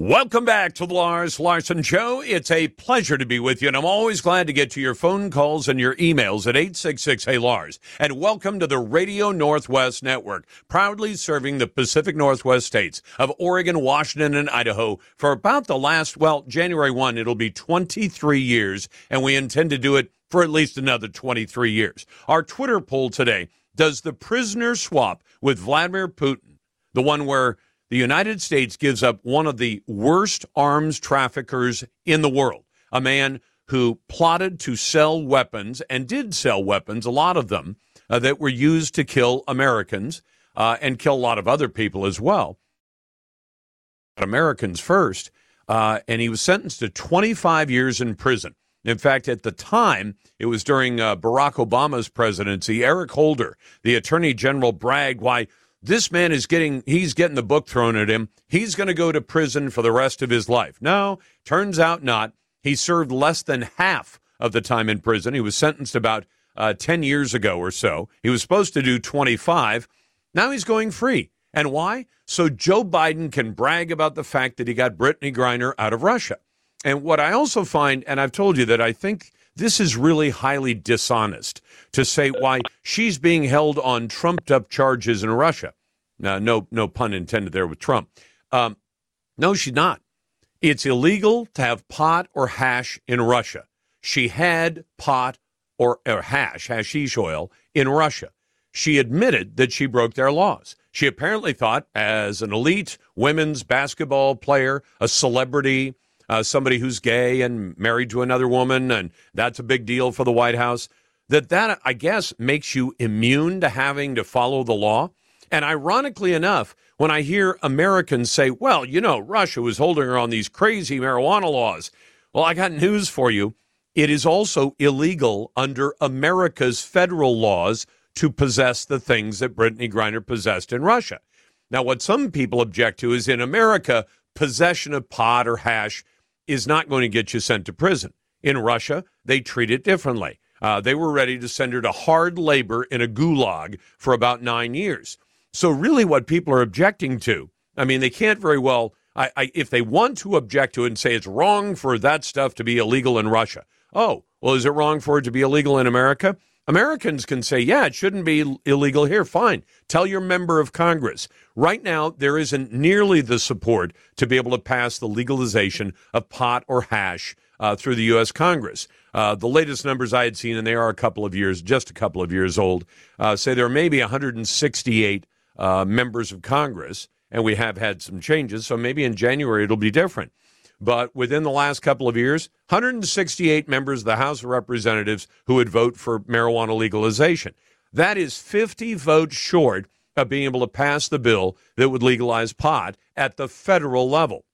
Welcome back to the Lars Larson Show. It's a pleasure to be with you, and I'm always glad to get to your phone calls and your emails at 866 Hey Lars. And welcome to the Radio Northwest Network, proudly serving the Pacific Northwest states of Oregon, Washington, and Idaho for about the last, well, January 1, it'll be 23 years, and we intend to do it for at least another 23 years. Our Twitter poll today does the prisoner swap with Vladimir Putin, the one where the United States gives up one of the worst arms traffickers in the world, a man who plotted to sell weapons and did sell weapons, a lot of them, uh, that were used to kill Americans uh, and kill a lot of other people as well. Americans first. Uh, and he was sentenced to 25 years in prison. In fact, at the time, it was during uh, Barack Obama's presidency, Eric Holder, the attorney general, bragged why this man is getting he's getting the book thrown at him. He's going to go to prison for the rest of his life. No turns out not. He served less than half of the time in prison. He was sentenced about uh, 10 years ago or so. He was supposed to do 25 now he's going free. And why? So joe biden can brag about the fact that he got Brittney griner out of russia. And what i also find and i've told you that i think this is really highly dishonest to say why she's being held on trumped up charges in Russia. No, no pun intended there with Trump. Um, no, she's not. It's illegal to have pot or hash in Russia. She had pot or, or hash, hashish oil in Russia. She admitted that she broke their laws. She apparently thought, as an elite women's basketball player, a celebrity, uh, somebody who's gay and married to another woman, and that's a big deal for the White House. That that I guess makes you immune to having to follow the law. And ironically enough, when I hear Americans say, "Well, you know, Russia was holding her on these crazy marijuana laws," well, I got news for you. It is also illegal under America's federal laws to possess the things that Brittney Griner possessed in Russia. Now, what some people object to is in America, possession of pot or hash is not going to get you sent to prison. In Russia, they treat it differently. Uh, they were ready to send her to hard labor in a gulag for about nine years. So, really, what people are objecting to, I mean, they can't very well, I, I, if they want to object to it and say it's wrong for that stuff to be illegal in Russia. Oh, well, is it wrong for it to be illegal in America? Americans can say, yeah, it shouldn't be illegal here. Fine. Tell your member of Congress. Right now, there isn't nearly the support to be able to pass the legalization of pot or hash uh, through the U.S. Congress. Uh, the latest numbers I had seen, and they are a couple of years, just a couple of years old, uh, say there may be 168 uh, members of Congress, and we have had some changes. So maybe in January it'll be different. But within the last couple of years, 168 members of the House of Representatives who would vote for marijuana legalization. That is 50 votes short of being able to pass the bill that would legalize pot at the federal level.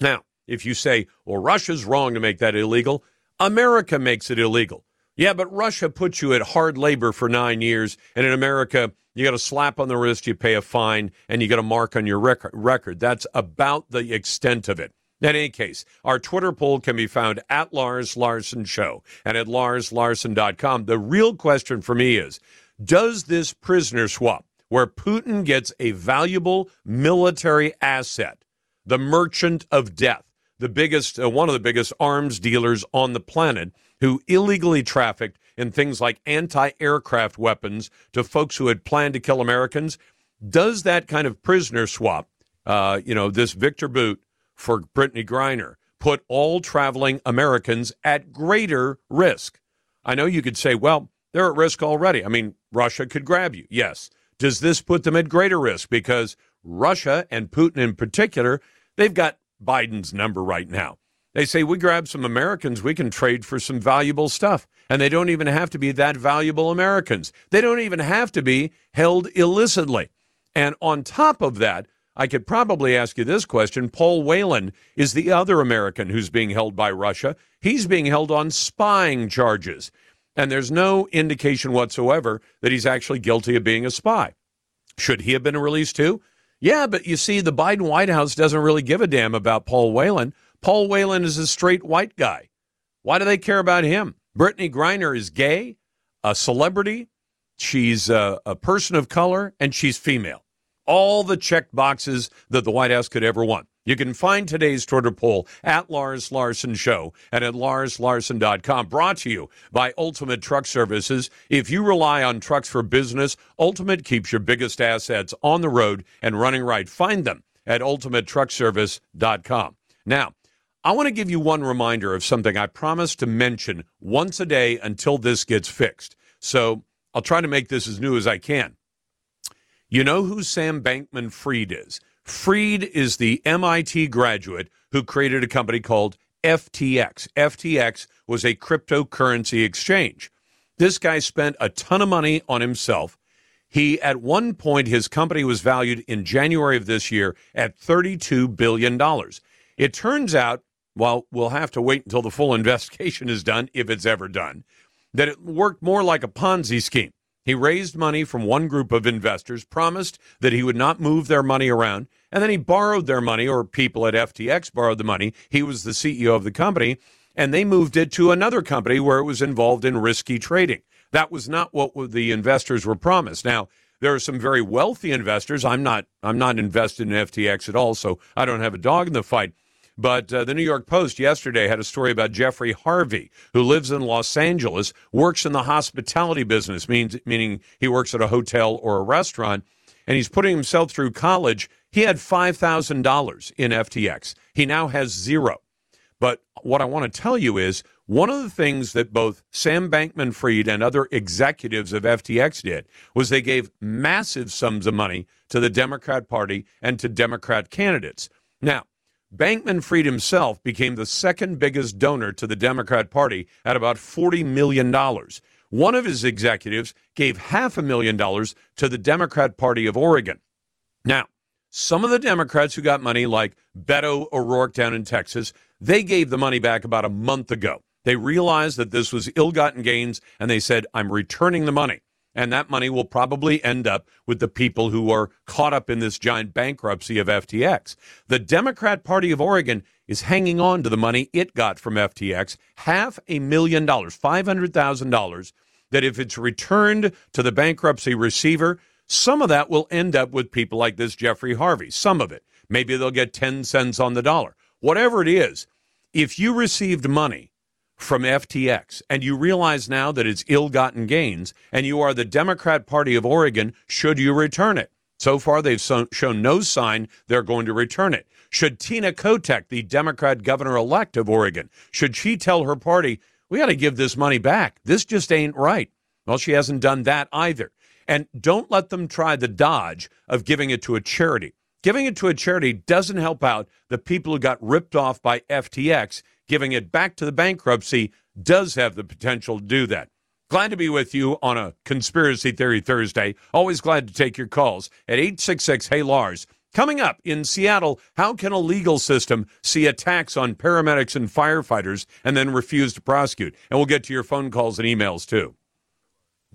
Now, if you say, well, Russia's wrong to make that illegal, America makes it illegal. Yeah, but Russia puts you at hard labor for nine years, and in America, you got a slap on the wrist, you pay a fine, and you get a mark on your record. That's about the extent of it. In any case, our Twitter poll can be found at Lars Larson Show and at larslarson.com. The real question for me is Does this prisoner swap, where Putin gets a valuable military asset, the merchant of death, the biggest, uh, one of the biggest arms dealers on the planet, who illegally trafficked in things like anti aircraft weapons to folks who had planned to kill Americans. Does that kind of prisoner swap, uh, you know, this Victor Bout for Brittney Griner, put all traveling Americans at greater risk? I know you could say, well, they're at risk already. I mean, Russia could grab you. Yes. Does this put them at greater risk? Because Russia and Putin in particular, they've got Biden's number right now. They say, we grab some Americans, we can trade for some valuable stuff. And they don't even have to be that valuable Americans. They don't even have to be held illicitly. And on top of that, I could probably ask you this question. Paul Whelan is the other American who's being held by Russia. He's being held on spying charges. And there's no indication whatsoever that he's actually guilty of being a spy. Should he have been released too? Yeah, but you see, the Biden White House doesn't really give a damn about Paul Whelan. Paul Whelan is a straight white guy. Why do they care about him? Brittney Griner is gay, a celebrity, she's a, a person of color, and she's female. All the check boxes that the White House could ever want. You can find today's Twitter poll at Lars Larson Show and at larslarson.com. Brought to you by Ultimate Truck Services. If you rely on trucks for business, Ultimate keeps your biggest assets on the road and running right. Find them at ultimatetruckservice.com. Now, I want to give you one reminder of something I promised to mention once a day until this gets fixed. So I'll try to make this as new as I can. You know who Sam Bankman Fried is? Fried is the MIT graduate who created a company called FTX. FTX was a cryptocurrency exchange. This guy spent a ton of money on himself. He, at one point, his company was valued in January of this year at $32 billion. It turns out well, we'll have to wait until the full investigation is done, if it's ever done, that it worked more like a Ponzi scheme. He raised money from one group of investors, promised that he would not move their money around, and then he borrowed their money, or people at FTX borrowed the money. He was the CEO of the company, and they moved it to another company where it was involved in risky trading. That was not what the investors were promised. Now, there are some very wealthy investors. I'm not I'm not invested in FTX at all, so I don't have a dog in the fight. But uh, the New York Post yesterday had a story about Jeffrey Harvey, who lives in Los Angeles, works in the hospitality business, means, meaning he works at a hotel or a restaurant, and he's putting himself through college. He had $5,000 in FTX. He now has zero. But what I want to tell you is one of the things that both Sam Bankman Fried and other executives of FTX did was they gave massive sums of money to the Democrat Party and to Democrat candidates. Now, Bankman Fried himself became the second biggest donor to the Democrat Party at about $40 million. One of his executives gave half a million dollars to the Democrat Party of Oregon. Now, some of the Democrats who got money, like Beto O'Rourke down in Texas, they gave the money back about a month ago. They realized that this was ill gotten gains and they said, I'm returning the money and that money will probably end up with the people who are caught up in this giant bankruptcy of FTX. The Democrat Party of Oregon is hanging on to the money it got from FTX, half a million dollars, $500,000, that if it's returned to the bankruptcy receiver, some of that will end up with people like this Jeffrey Harvey. Some of it. Maybe they'll get 10 cents on the dollar. Whatever it is, if you received money from FTX, and you realize now that it's ill gotten gains, and you are the Democrat Party of Oregon, should you return it? So far, they've shown no sign they're going to return it. Should Tina Kotek, the Democrat governor elect of Oregon, should she tell her party, we got to give this money back? This just ain't right. Well, she hasn't done that either. And don't let them try the dodge of giving it to a charity. Giving it to a charity doesn't help out the people who got ripped off by FTX. Giving it back to the bankruptcy does have the potential to do that. Glad to be with you on a Conspiracy Theory Thursday. Always glad to take your calls at 866 Hey Lars. Coming up in Seattle, how can a legal system see attacks on paramedics and firefighters and then refuse to prosecute? And we'll get to your phone calls and emails too.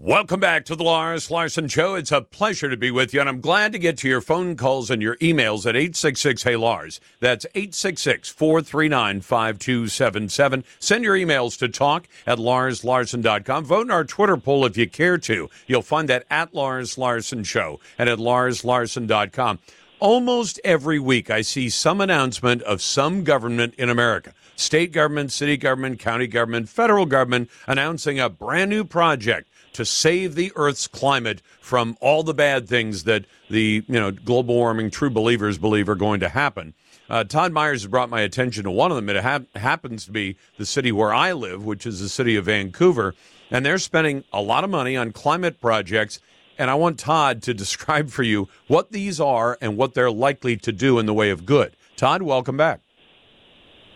Welcome back to the Lars Larson Show. It's a pleasure to be with you, and I'm glad to get to your phone calls and your emails at 866 Hey Lars. That's 866 439 5277. Send your emails to talk at larslarson.com. Vote in our Twitter poll if you care to. You'll find that at Lars Larson Show and at larslarson.com. Almost every week, I see some announcement of some government in America state government, city government, county government, federal government announcing a brand new project to save the Earth's climate from all the bad things that the you know global warming true believers believe are going to happen. Uh, Todd Myers has brought my attention to one of them. It ha- happens to be the city where I live, which is the city of Vancouver, and they're spending a lot of money on climate projects. And I want Todd to describe for you what these are and what they're likely to do in the way of good. Todd, welcome back.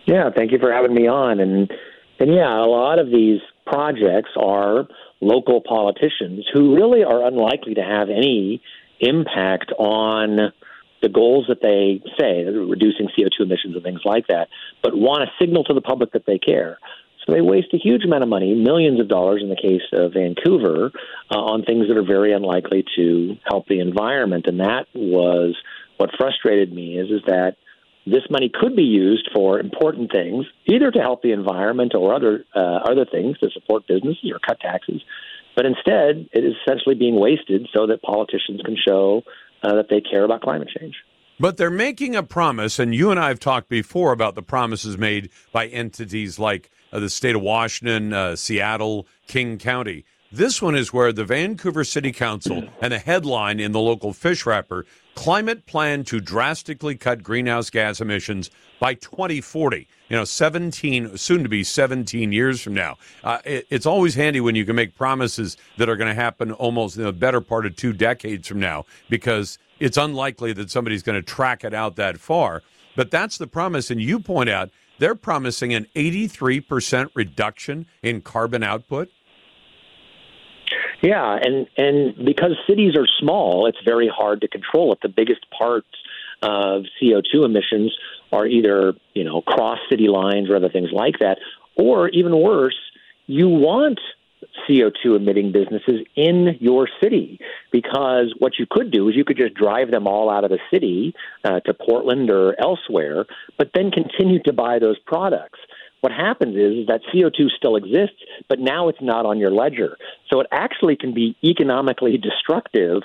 Yeah, thank you for having me on. And and yeah, a lot of these projects are local politicians who really are unlikely to have any impact on the goals that they say, reducing CO2 emissions and things like that, but want to signal to the public that they care. So they waste a huge amount of money, millions of dollars in the case of Vancouver, uh, on things that are very unlikely to help the environment. And that was what frustrated me is is that this money could be used for important things, either to help the environment or other uh, other things to support businesses or cut taxes. But instead, it is essentially being wasted so that politicians can show uh, that they care about climate change. But they're making a promise, and you and I have talked before about the promises made by entities like uh, the state of Washington, uh, Seattle, King County. This one is where the Vancouver City Council and the headline in the local fish wrapper climate plan to drastically cut greenhouse gas emissions by 2040. You know, 17, soon to be 17 years from now. Uh, it, it's always handy when you can make promises that are going to happen almost in the better part of two decades from now because it's unlikely that somebody's going to track it out that far. But that's the promise. And you point out they're promising an 83% reduction in carbon output. Yeah, and and because cities are small, it's very hard to control it. The biggest parts of CO2 emissions are either you know cross city lines or other things like that, or even worse, you want CO2 emitting businesses in your city because what you could do is you could just drive them all out of the city uh, to Portland or elsewhere, but then continue to buy those products what happens is that CO2 still exists, but now it's not on your ledger. So it actually can be economically destructive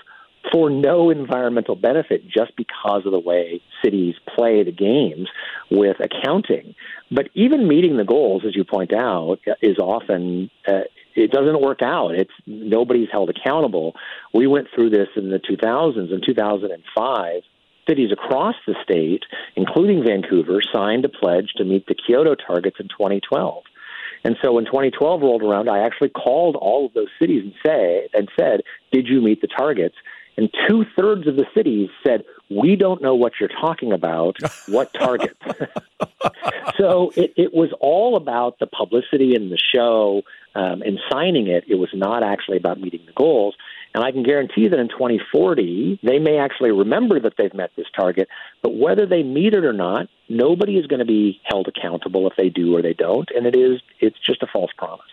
for no environmental benefit just because of the way cities play the games with accounting. But even meeting the goals, as you point out, is often uh, it doesn't work out. It's nobody's held accountable. We went through this in the 2000s. In 2005, cities across the state, including Vancouver, signed a pledge to meet the Kyoto targets in 2012. And so when 2012 rolled around, I actually called all of those cities and say and said, "Did you meet the targets?" And two thirds of the cities said, "We don't know what you're talking about. What target?" so it, it was all about the publicity and the show um, and signing it. It was not actually about meeting the goals. And I can guarantee that in 2040, they may actually remember that they've met this target, but whether they meet it or not, nobody is going to be held accountable if they do or they don't. And it is, it's just a false promise.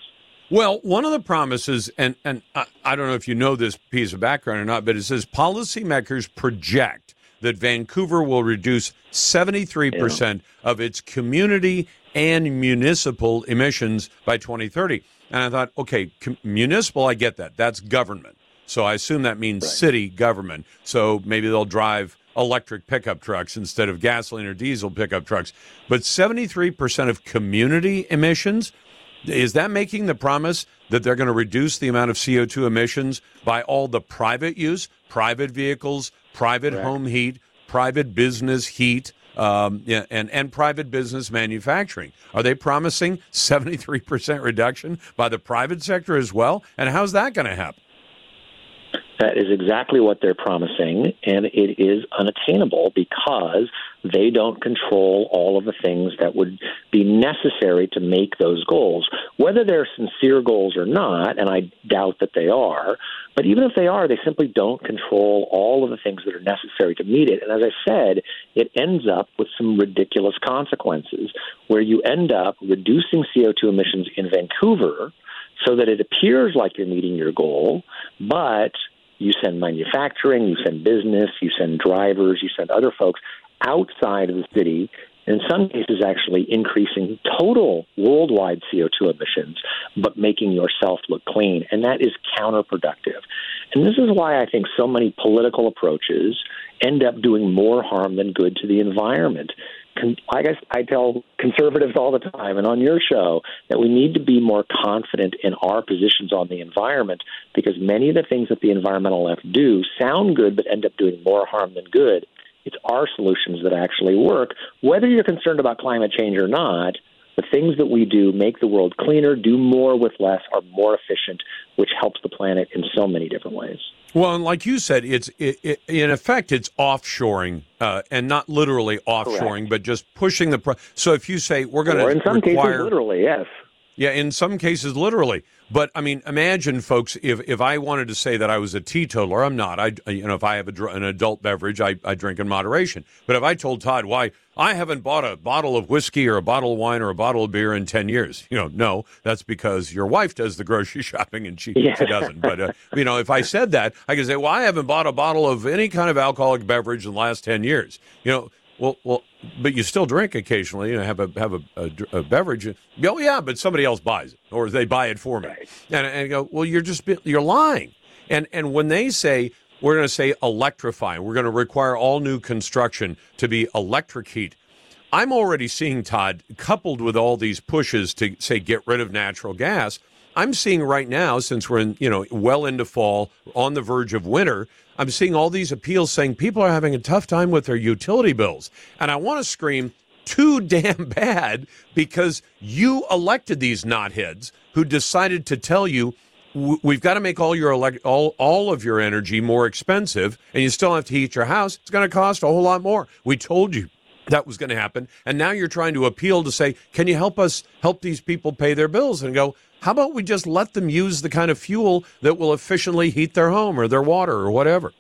Well, one of the promises, and, and I, I don't know if you know this piece of background or not, but it says policymakers project that Vancouver will reduce 73% yeah. of its community and municipal emissions by 2030. And I thought, okay, com- municipal, I get that. That's government. So I assume that means right. city government. So maybe they'll drive electric pickup trucks instead of gasoline or diesel pickup trucks. But 73% of community emissions, is that making the promise that they're going to reduce the amount of CO2 emissions by all the private use, private vehicles, private Correct. home heat, private business heat? Um, yeah, and, and private business manufacturing. Are they promising 73% reduction by the private sector as well? And how's that going to happen? That is exactly what they're promising, and it is unattainable because they don't control all of the things that would be necessary to make those goals. Whether they're sincere goals or not, and I doubt that they are, but even if they are, they simply don't control all of the things that are necessary to meet it. And as I said, it ends up with some ridiculous consequences where you end up reducing CO2 emissions in Vancouver so that it appears like you're meeting your goal, but you send manufacturing, you send business, you send drivers, you send other folks outside of the city, in some cases actually increasing total worldwide CO2 emissions, but making yourself look clean. And that is counterproductive. And this is why I think so many political approaches end up doing more harm than good to the environment I guess I tell conservatives all the time and on your show that we need to be more confident in our positions on the environment because many of the things that the environmental left do sound good but end up doing more harm than good. It's our solutions that actually work. Whether you're concerned about climate change or not, the things that we do make the world cleaner, do more with less, are more efficient, which helps the planet in so many different ways. Well, and like you said, it's it, it, in effect it's offshoring, uh, and not literally offshoring, Correct. but just pushing the. Pro- so if you say we're going to, in some require, cases, literally, yes. Yeah, in some cases, literally. But I mean, imagine, folks, if, if I wanted to say that I was a teetotaler, I'm not. I, you know, if I have a, an adult beverage, I, I drink in moderation. But if I told Todd why I haven't bought a bottle of whiskey or a bottle of wine or a bottle of beer in 10 years, you know, no, that's because your wife does the grocery shopping and she, yeah. she doesn't. But, uh, you know, if I said that, I could say, well, I haven't bought a bottle of any kind of alcoholic beverage in the last 10 years. You know, well, well, but you still drink occasionally. You know, have a have a, a, a, beverage. Oh yeah, but somebody else buys it, or they buy it for me. Right. And and go, well, you're just you're lying. And and when they say we're going to say electrify, we're going to require all new construction to be electric heat. I'm already seeing Todd coupled with all these pushes to say get rid of natural gas. I'm seeing right now, since we're in, you know, well into fall, on the verge of winter, I'm seeing all these appeals saying people are having a tough time with their utility bills. And I want to scream, too damn bad because you elected these knotheads who decided to tell you we've got to make all your elect- all all of your energy more expensive and you still have to heat your house it's going to cost a whole lot more we told you that was going to happen and now you're trying to appeal to say can you help us help these people pay their bills and go how about we just let them use the kind of fuel that will efficiently heat their home or their water or whatever?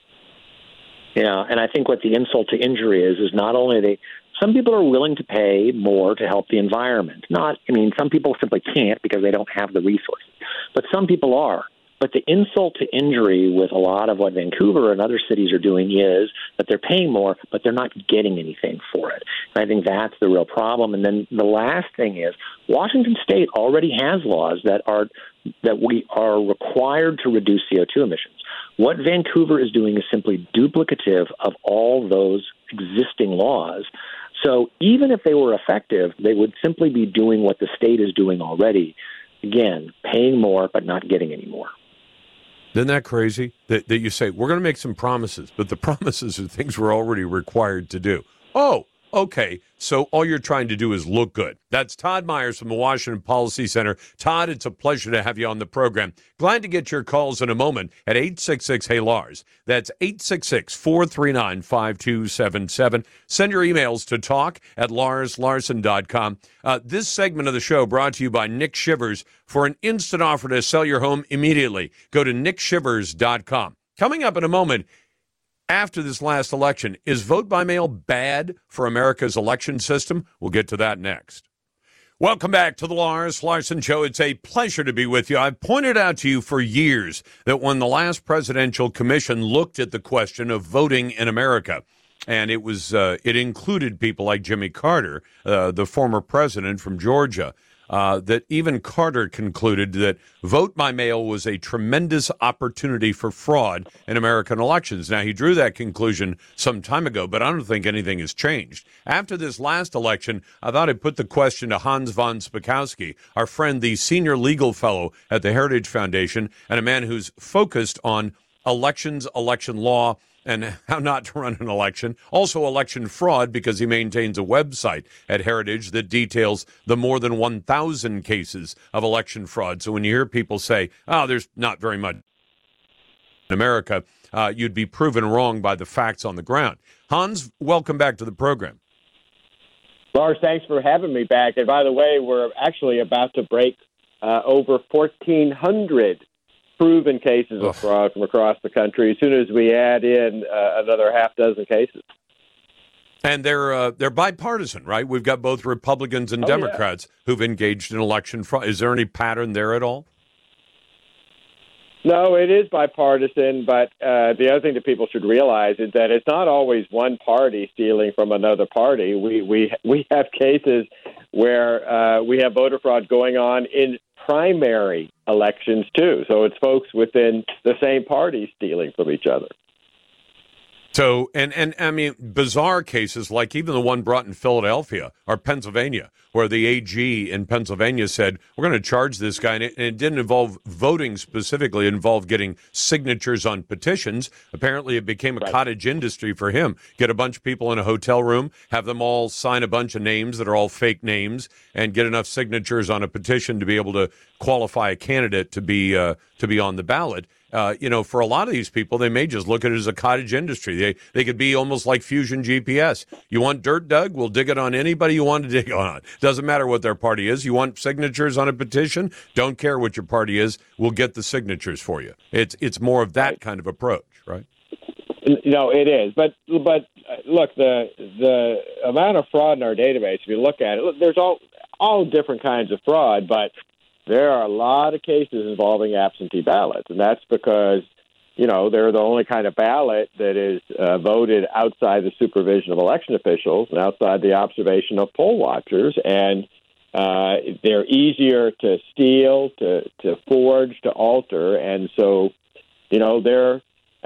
Yeah, and I think what the insult to injury is is not only they some people are willing to pay more to help the environment. Not I mean some people simply can't because they don't have the resources. But some people are. But the insult to injury with a lot of what Vancouver and other cities are doing is that they're paying more, but they're not getting anything for it. And I think that's the real problem. And then the last thing is Washington State already has laws that are that we are required to reduce CO2 emissions. What Vancouver is doing is simply duplicative of all those existing laws. So even if they were effective, they would simply be doing what the state is doing already. Again, paying more but not getting any more. Isn't that crazy? That, that you say, we're going to make some promises, but the promises are things we're already required to do. Oh, okay. So all you're trying to do is look good. That's Todd Myers from the Washington Policy Center. Todd, it's a pleasure to have you on the program. Glad to get your calls in a moment at 866 Hey Lars. That's 866 439 5277. Send your emails to talk at larslarson.com. Uh, this segment of the show brought to you by Nick Shivers for an instant offer to sell your home immediately. Go to nickshivers.com. Coming up in a moment, after this last election. Is vote by mail bad for America's election system? We'll get to that next. Welcome back to the Lars Larson Show. It's a pleasure to be with you. I've pointed out to you for years that when the last presidential commission looked at the question of voting in America, and it was uh, it included people like Jimmy Carter, uh, the former president from Georgia, uh, that even Carter concluded that vote by mail was a tremendous opportunity for fraud in American elections. Now, he drew that conclusion some time ago, but I don't think anything has changed. After this last election, I thought I'd put the question to Hans von Spakovsky, our friend, the senior legal fellow at the Heritage Foundation, and a man who's focused on elections, election law, and how not to run an election. Also, election fraud because he maintains a website at Heritage that details the more than 1,000 cases of election fraud. So when you hear people say, oh, there's not very much in America, uh, you'd be proven wrong by the facts on the ground. Hans, welcome back to the program. Lars, thanks for having me back. And by the way, we're actually about to break uh, over 1,400 proven cases of fraud from across the country as soon as we add in uh, another half dozen cases. And they're uh, they're bipartisan, right? We've got both Republicans and Oh, Democrats who've engaged in election fraud. Is there any pattern there at all? No, it is bipartisan, but uh, the other thing that people should realize is that it's not always one party stealing from another party. We we we have cases where uh, we have voter fraud going on in primary elections too. So it's folks within the same party stealing from each other. So, and and I mean, bizarre cases like even the one brought in Philadelphia or Pennsylvania, where the AG in Pennsylvania said we're going to charge this guy, and it, and it didn't involve voting specifically; it involved getting signatures on petitions. Apparently, it became a cottage industry for him. Get a bunch of people in a hotel room, have them all sign a bunch of names that are all fake names, and get enough signatures on a petition to be able to qualify a candidate to be uh, to be on the ballot uh, you know, for a lot of these people, they may just look at it as a cottage industry. They they could be almost like Fusion GPS. You want dirt dug? We'll dig it on anybody you want to dig on. Doesn't matter what their party is. You want signatures on a petition? Don't care what your party is. We'll get the signatures for you. It's it's more of that kind of approach, right? No, it is. But but uh, look, the the amount of fraud in our database. If you look at it, look, there's all all different kinds of fraud, but there are a lot of cases involving absentee ballots, and that's because you know they're the only kind of ballot that is uh, voted outside the supervision of election officials and outside the observation of poll watchers, and uh, they're easier to steal, to to forge, to alter, and so you know they're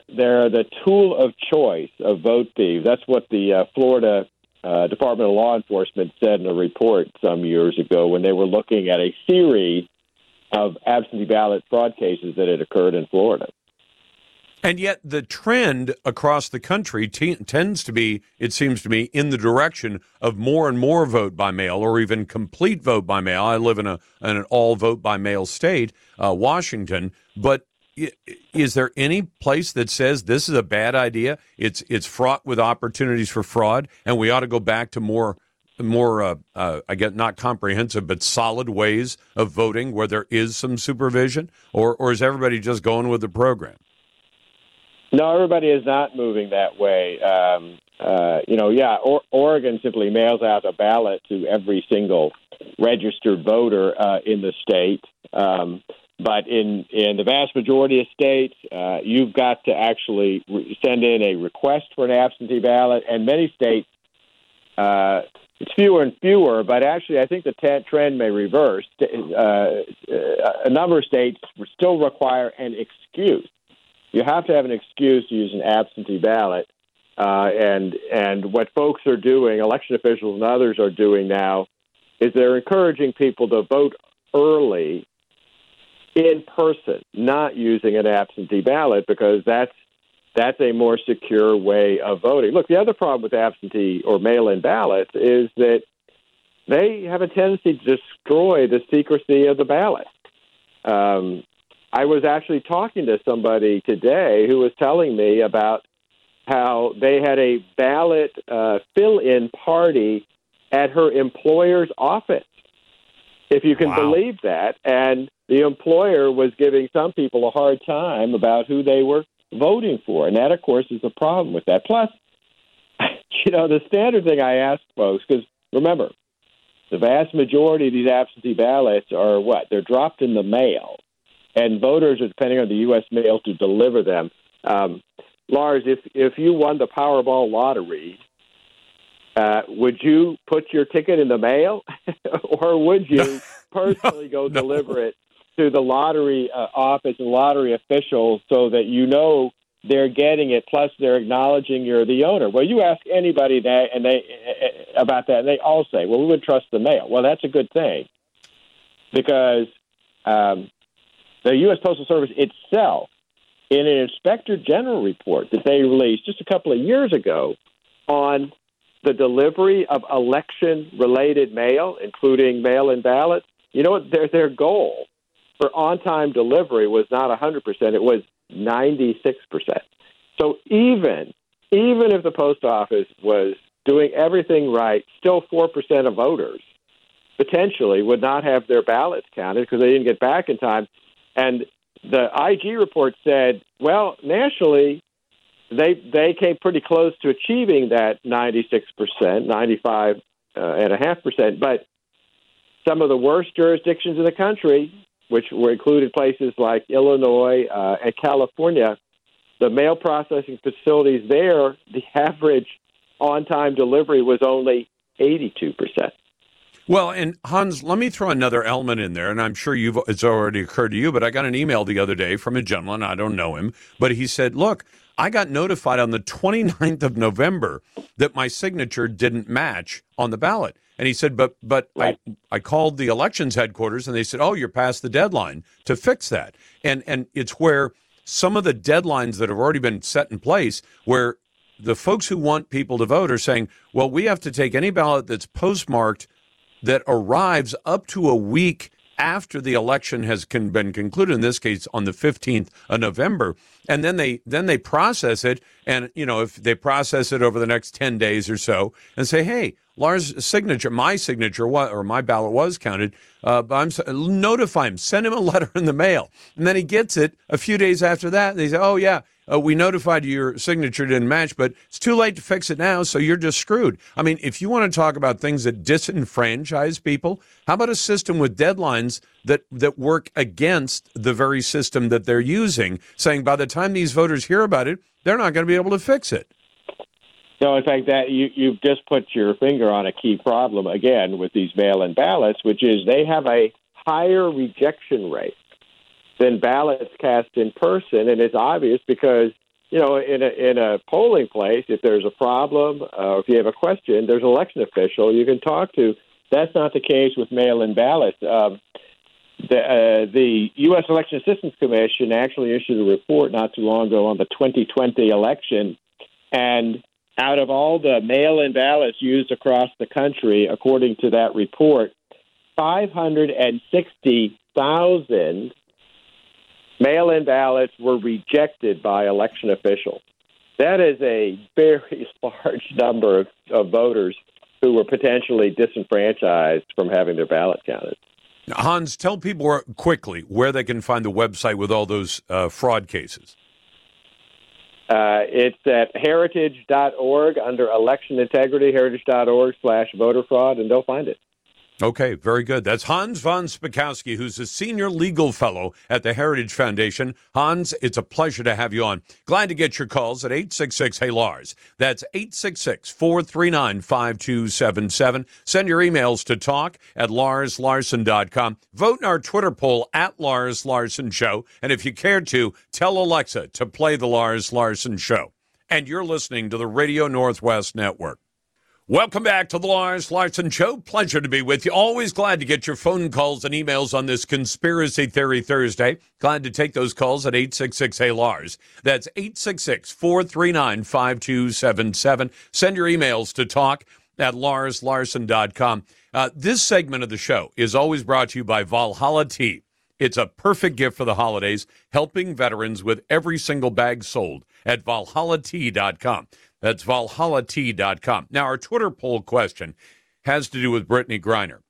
they're the tool of choice of vote thieves. That's what the uh, Florida uh, Department of Law Enforcement said in a report some years ago when they were looking at a series of absentee ballot fraud cases that had occurred in Florida. And yet, the trend across the country t- tends to be, it seems to me, in the direction of more and more vote by mail, or even complete vote by mail. I live in a in an all vote by mail state, uh, Washington, but is there any place that says this is a bad idea? It's it's fraught with opportunities for fraud, and we ought to go back to more more uh, uh, I get not comprehensive but solid ways of voting where there is some supervision, or or is everybody just going with the program? No, everybody is not moving that way. Um, uh, you know, yeah, or, Oregon simply mails out a ballot to every single registered voter uh, in the state. Um, but in, in the vast majority of states, uh, you've got to actually re- send in a request for an absentee ballot. And many states, uh, it's fewer and fewer, but actually, I think the t- trend may reverse. Uh, a number of states still require an excuse you have to have an excuse to use an absentee ballot. Uh, and and what folks are doing, election officials and others are doing now, is they're encouraging people to vote early, in person, not using an absentee ballot because that's that's a more secure way of voting. Look, the other problem with absentee or mail-in ballots is that they have a tendency to destroy the secrecy of the ballot. Um, I was actually talking to somebody today who was telling me about how they had a ballot uh, fill in party at her employer's office. If you can Wow. believe that. And the employer was giving some people a hard time about who they were voting for. And that, of course, is a problem with that. Plus, you know, the standard thing I ask folks, because remember, the vast majority of these absentee ballots are what? They're dropped in the mail and voters are depending on the U.S. mail to deliver them. Um, Lars, if if you won the Powerball lottery, uh, would you put your ticket in the mail, or would you personally go deliver it to the lottery uh, office and lottery officials so that you know they're getting it? Plus, they're acknowledging you're the owner. Well, you ask anybody that and they uh, about that, and they all say, "Well, we would trust the mail." Well, that's a good thing because. Um, the U.S. Postal Service itself, in an Inspector General report that they released just a couple of years ago on the delivery of election related mail, including mail in ballots, you know what? Their, their goal for on time delivery was not 100%, it was 96%. So even even if the post office was doing everything right, still 4% of voters potentially would not have their ballots counted because they didn't get back in time. And the IG report said, well, nationally, they they came pretty close to achieving that 96 percent, 95 uh, and a half percent. But some of the worst jurisdictions in the country, which were included places like Illinois uh, and California, the mail processing facilities there, the average on-time delivery was only 82 percent. Well, and Hans, let me throw another element in there, and I'm sure you've it's already occurred to you, but I got an email the other day from a gentleman, I don't know him, but he said, "Look, I got notified on the 29th of November that my signature didn't match on the ballot." And he said, "But but right. I I called the elections headquarters and they said, "Oh, you're past the deadline to fix that." And and it's where some of the deadlines that have already been set in place where the folks who want people to vote are saying, "Well, we have to take any ballot that's postmarked that arrives up to a week after the election has con- been concluded in this case on the 15th of November and then they then they process it and you know if they process it over the next 10 days or so and say hey Lars' signature my signature or my ballot was counted uh, but I'm notify him send him a letter in the mail and then he gets it a few days after that And they say oh yeah uh, we notified you your signature didn't match, but it's too late to fix it now, so you're just screwed. I mean, if you want to talk about things that disenfranchise people, how about a system with deadlines that, that work against the very system that they're using, saying by the time these voters hear about it, they're not going to be able to fix it? No, in fact, that you you've just put your finger on a key problem again with these mail-in ballots, which is they have a higher rejection rate than ballots cast in person, and it's obvious because you know in a in a polling place, if there's a problem, uh, if you have a question, there's an election official you can talk to. That's not the case with mail-in ballots. Um, the, uh, the U.S. Election Assistance Commission actually issued a report not too long ago on the 2020 election, and out of all the mail-in ballots used across the country, according to that report, 560,000 mail in ballots were rejected by election officials. That is a very large number of, of voters who were potentially disenfranchised from having their ballot counted. Hans, tell people quickly where they can find the website with all those uh, fraud cases. Uh, it's at heritage.org under election integrity, heritage.org slash voter fraud, and they'll find it. Okay, very good. That's Hans von Spakovsky, who's a senior legal fellow at the Heritage Foundation. Hans, it's a pleasure to have you on. Glad to get your calls at 866 Hey Lars. That's 866 439 5277. Send your emails to talk at larslarson.com. Vote in our Twitter poll at Lars Larson Show. And if you care to, tell Alexa to play the Lars Larson Show. And you're listening to the Radio Northwest Network. Welcome back to the Lars Larson Show. Pleasure to be with you. Always glad to get your phone calls and emails on this Conspiracy Theory Thursday. Glad to take those calls at 866 Hey Lars. That's 866 439 5277. Send your emails to talk at larslarson.com. Uh, this segment of the show is always brought to you by Valhalla Tea. It's a perfect gift for the holidays, helping veterans with every single bag sold at valhallatea.com. That's valhallatea.com. Now, our Twitter poll question has to do with Brittney Griner.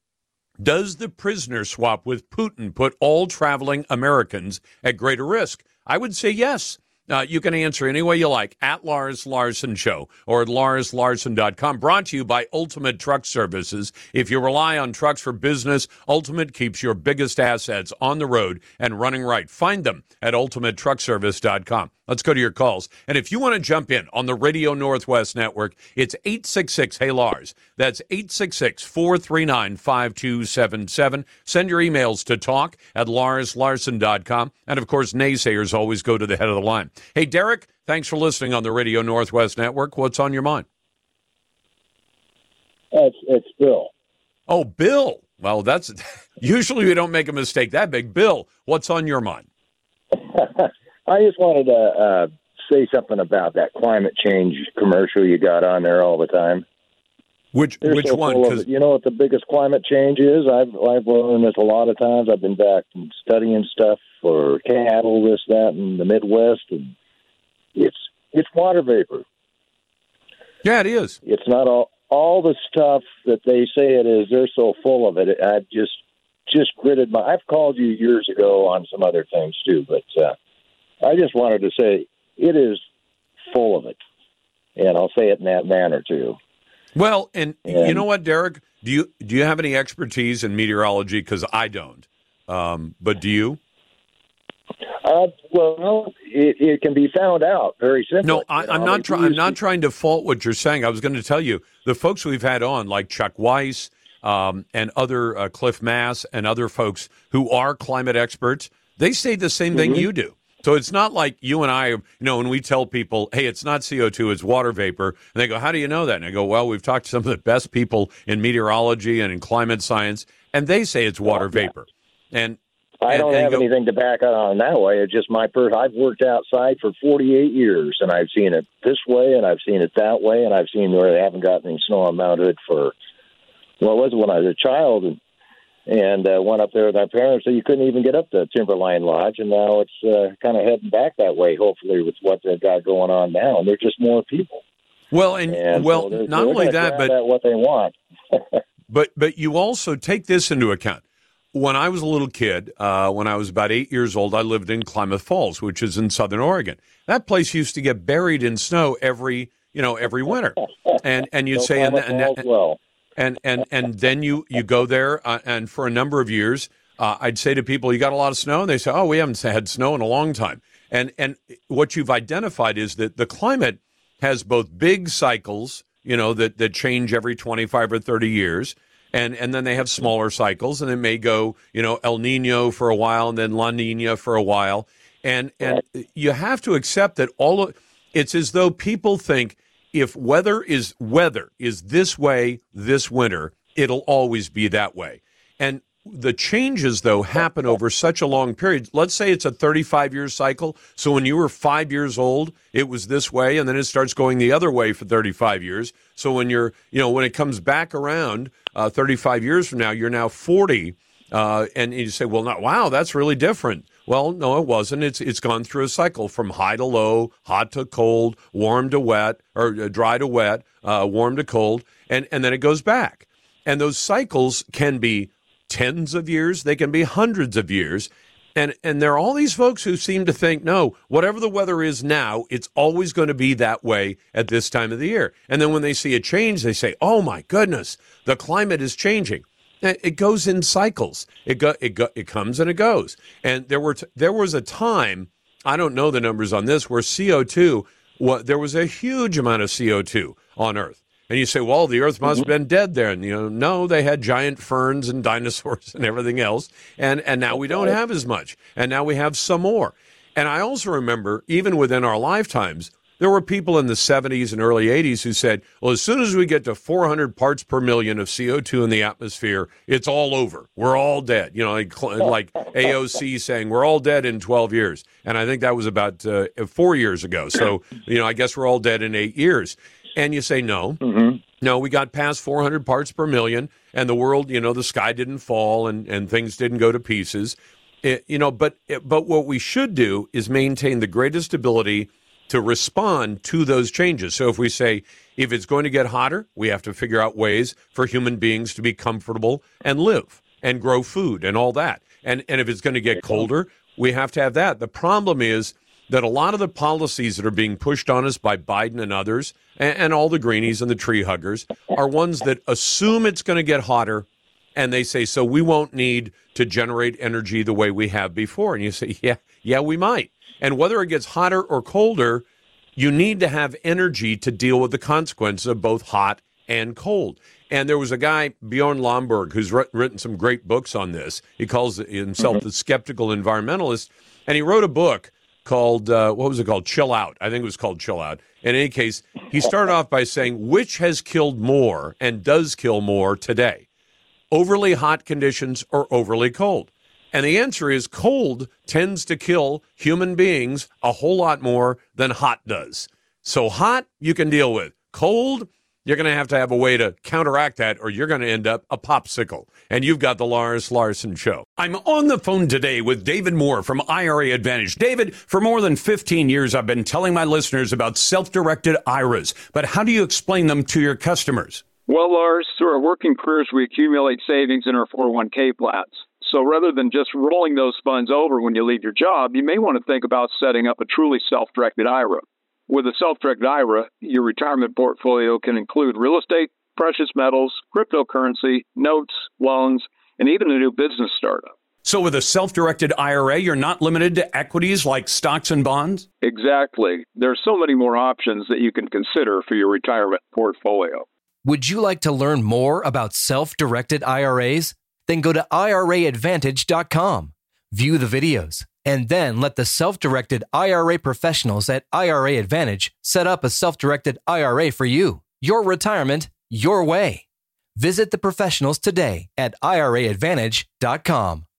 Does the prisoner swap with Putin put all traveling Americans at greater risk? I would say yes. Uh, you can answer any way you like at Lars Larson Show or at larslarson.com. Brought to you by Ultimate Truck Services. If you rely on trucks for business, Ultimate keeps your biggest assets on the road and running right. Find them at ultimatetruckservice.com. Let's go to your calls. And if you want to jump in on the Radio Northwest Network, it's 866 Hey Lars. That's 866 439 5277. Send your emails to talk at larslarson.com. And of course, naysayers always go to the head of the line. Hey, Derek, thanks for listening on the Radio Northwest Network. What's on your mind? It's, it's Bill. Oh, Bill. Well, that's usually we don't make a mistake that big. Bill, what's on your mind? I just wanted to uh, say something about that climate change commercial you got on there all the time. Which They're which so one? 'Cause- you know what the biggest climate change is? I've I've learned this a lot of times. I've been back and studying stuff for cattle, this, that, in the Midwest, and it's it's water vapor. yeah, it is. It's not all all the stuff that they say it is. They're so full of it. I've just just gritted my. I've called you years ago on some other things too, but uh, I just wanted to say it is full of it, and I'll say it in that manner too. Well, and you know what, Derek? Do you do you have any expertise in meteorology? Because I don't. Um, but do you? Uh, well, it, it can be found out very simply. No, I, You know, I'm not. Try, I'm not trying to fault what you're saying. I was going to tell you the folks we've had on, like Chuck Wiese um, and other uh, Cliff Mass and other folks who are climate experts. They say the same thing Mm-hmm. you do. So it's not like you and I, you know, when we tell people, "Hey, it's not CO2, it's water vapor," and they go, "How do you know that?" And I go, "Well, we've talked to some of the best people in meteorology and in climate science, and they say it's water vapor." And I don't and have go- anything to back it on that way. It's just my person. I've worked outside for 48 years, and I've seen it this way, and I've seen it that way, and I've seen where they haven't gotten any snow on Mount Hood for well, it was when I was a child, and and uh, went up there with my parents, so you couldn't even get up to Timberline Lodge, and now it's uh, kind of heading back that way. Hopefully, with what they've got going on now, and there's just more people. Well, and, And well, so not only that, but at what they want. But but you also take this into account. When I was a little kid, uh, when I was about eight years old, I lived in Klamath Falls, which is in Southern Oregon. That place used to get buried in snow every you know every winter, and and you'd No say and, Klamath and, Falls well. And and and then you you go there, uh, and for a number of years, uh, I'd say to people, "You got a lot of snow," and they say, "Oh, we haven't had snow in a long time." And and what you've identified is that the climate has both big cycles, you know, that that change every twenty five or thirty years. And, and then they have smaller cycles, and it may go, you know, El Nino for a while, and then La Nina for a while, and and you have to accept that all of it's as though people think if weather is weather is this way this winter, it'll always be that way. And the changes though happen over such a long period. Let's say it's a 35 year cycle. So when you were 5 years old, it was this way and then it starts going the other way for 35 years. So when you're, you know, when it comes back around uh, 35 years from now, you're now 40 uh, and you say, well, not, wow, that's really different. Well, no, it wasn't. It's it's gone through a cycle from high to low, hot to cold, warm to wet, or uh, dry to wet, uh, warm to cold, and and then it goes back. And those cycles can be tens of years, they can be hundreds of years. And and there are all these folks who seem to think, no, whatever the weather is now, it's always going to be that way at this time of the year. And then when they see a change, they say, oh my goodness, the climate is changing. It goes in cycles. It go, it go, it comes and it goes. And there were t- there was a time I don't know the numbers on this where CO two what there was a huge amount of CO two on Earth. And you say, well, the Earth must mm-hmm. have been dead there. And you know, no, they had giant ferns and dinosaurs and everything else. And and now we don't have as much. And now we have some more. And I also remember, even within our lifetimes, there were people in the 70s and early 80s who said, well, as soon as we get to 400 parts per million of CO2 in the atmosphere, it's all over. We're all dead. You know, like, like AOC saying, we're all dead in 12 years. And I think that was about uh, four years ago. So, you know, I guess we're all dead in eight years. And you say, no, no, we got past 400 parts per million, and the world, you know, the sky didn't fall and, and things didn't go to pieces. It, you know, but but what we should do is maintain the greatest ability to respond to those changes. So if we say if it's going to get hotter, we have to figure out ways for human beings to be comfortable and live and grow food and all that. And and if it's going to get colder, we have to have that. The problem is that a lot of the policies that are being pushed on us by Biden and others, and, and all the greenies and the tree huggers, are ones that assume it's going to get hotter, and they say, so we won't need to generate energy the way we have before. And you say, yeah, yeah, we might. And whether it gets hotter or colder, you need to have energy to deal with the consequences of both hot and cold. And there was a guy, Bjorn Lomborg, who's written some great books on this. He calls himself mm-hmm. the skeptical environmentalist. And he wrote a book called, uh, what was it called? Chill Out. I think it was called Chill Out. In any case, he started off by saying, which has killed more and does kill more today? Overly hot conditions or overly cold? And the answer is cold tends to kill human beings a whole lot more than hot does. So hot you can deal with. Cold, you're going to have to have a way to counteract that, or you're going to end up a popsicle. And you've got the Lars Larson Show. I'm on the phone today with David Moore from IRA Advantage. David, for more than 15 years, I've been telling my listeners about self directed IRAs, but how do you explain them to your customers? Well, Lars, through our working careers, we accumulate savings in our 401k plans. So rather than just rolling those funds over when you leave your job, you may want to think about setting up a truly self directed IRA. With a self directed IRA, your retirement portfolio can include real estate, precious metals, cryptocurrency, notes, loans, and even a new business startup. So, with a self directed IRA, you're not limited to equities like stocks and bonds? Exactly. There are so many more options that you can consider for your retirement portfolio. Would you like to learn more about self directed IRAs? Then go to IRAadvantage.com, view the videos, and then let the self directed IRA professionals at IRA Advantage set up a self directed IRA for you. Your retirement, your way. Visit the professionals today at IRAadvantage.com.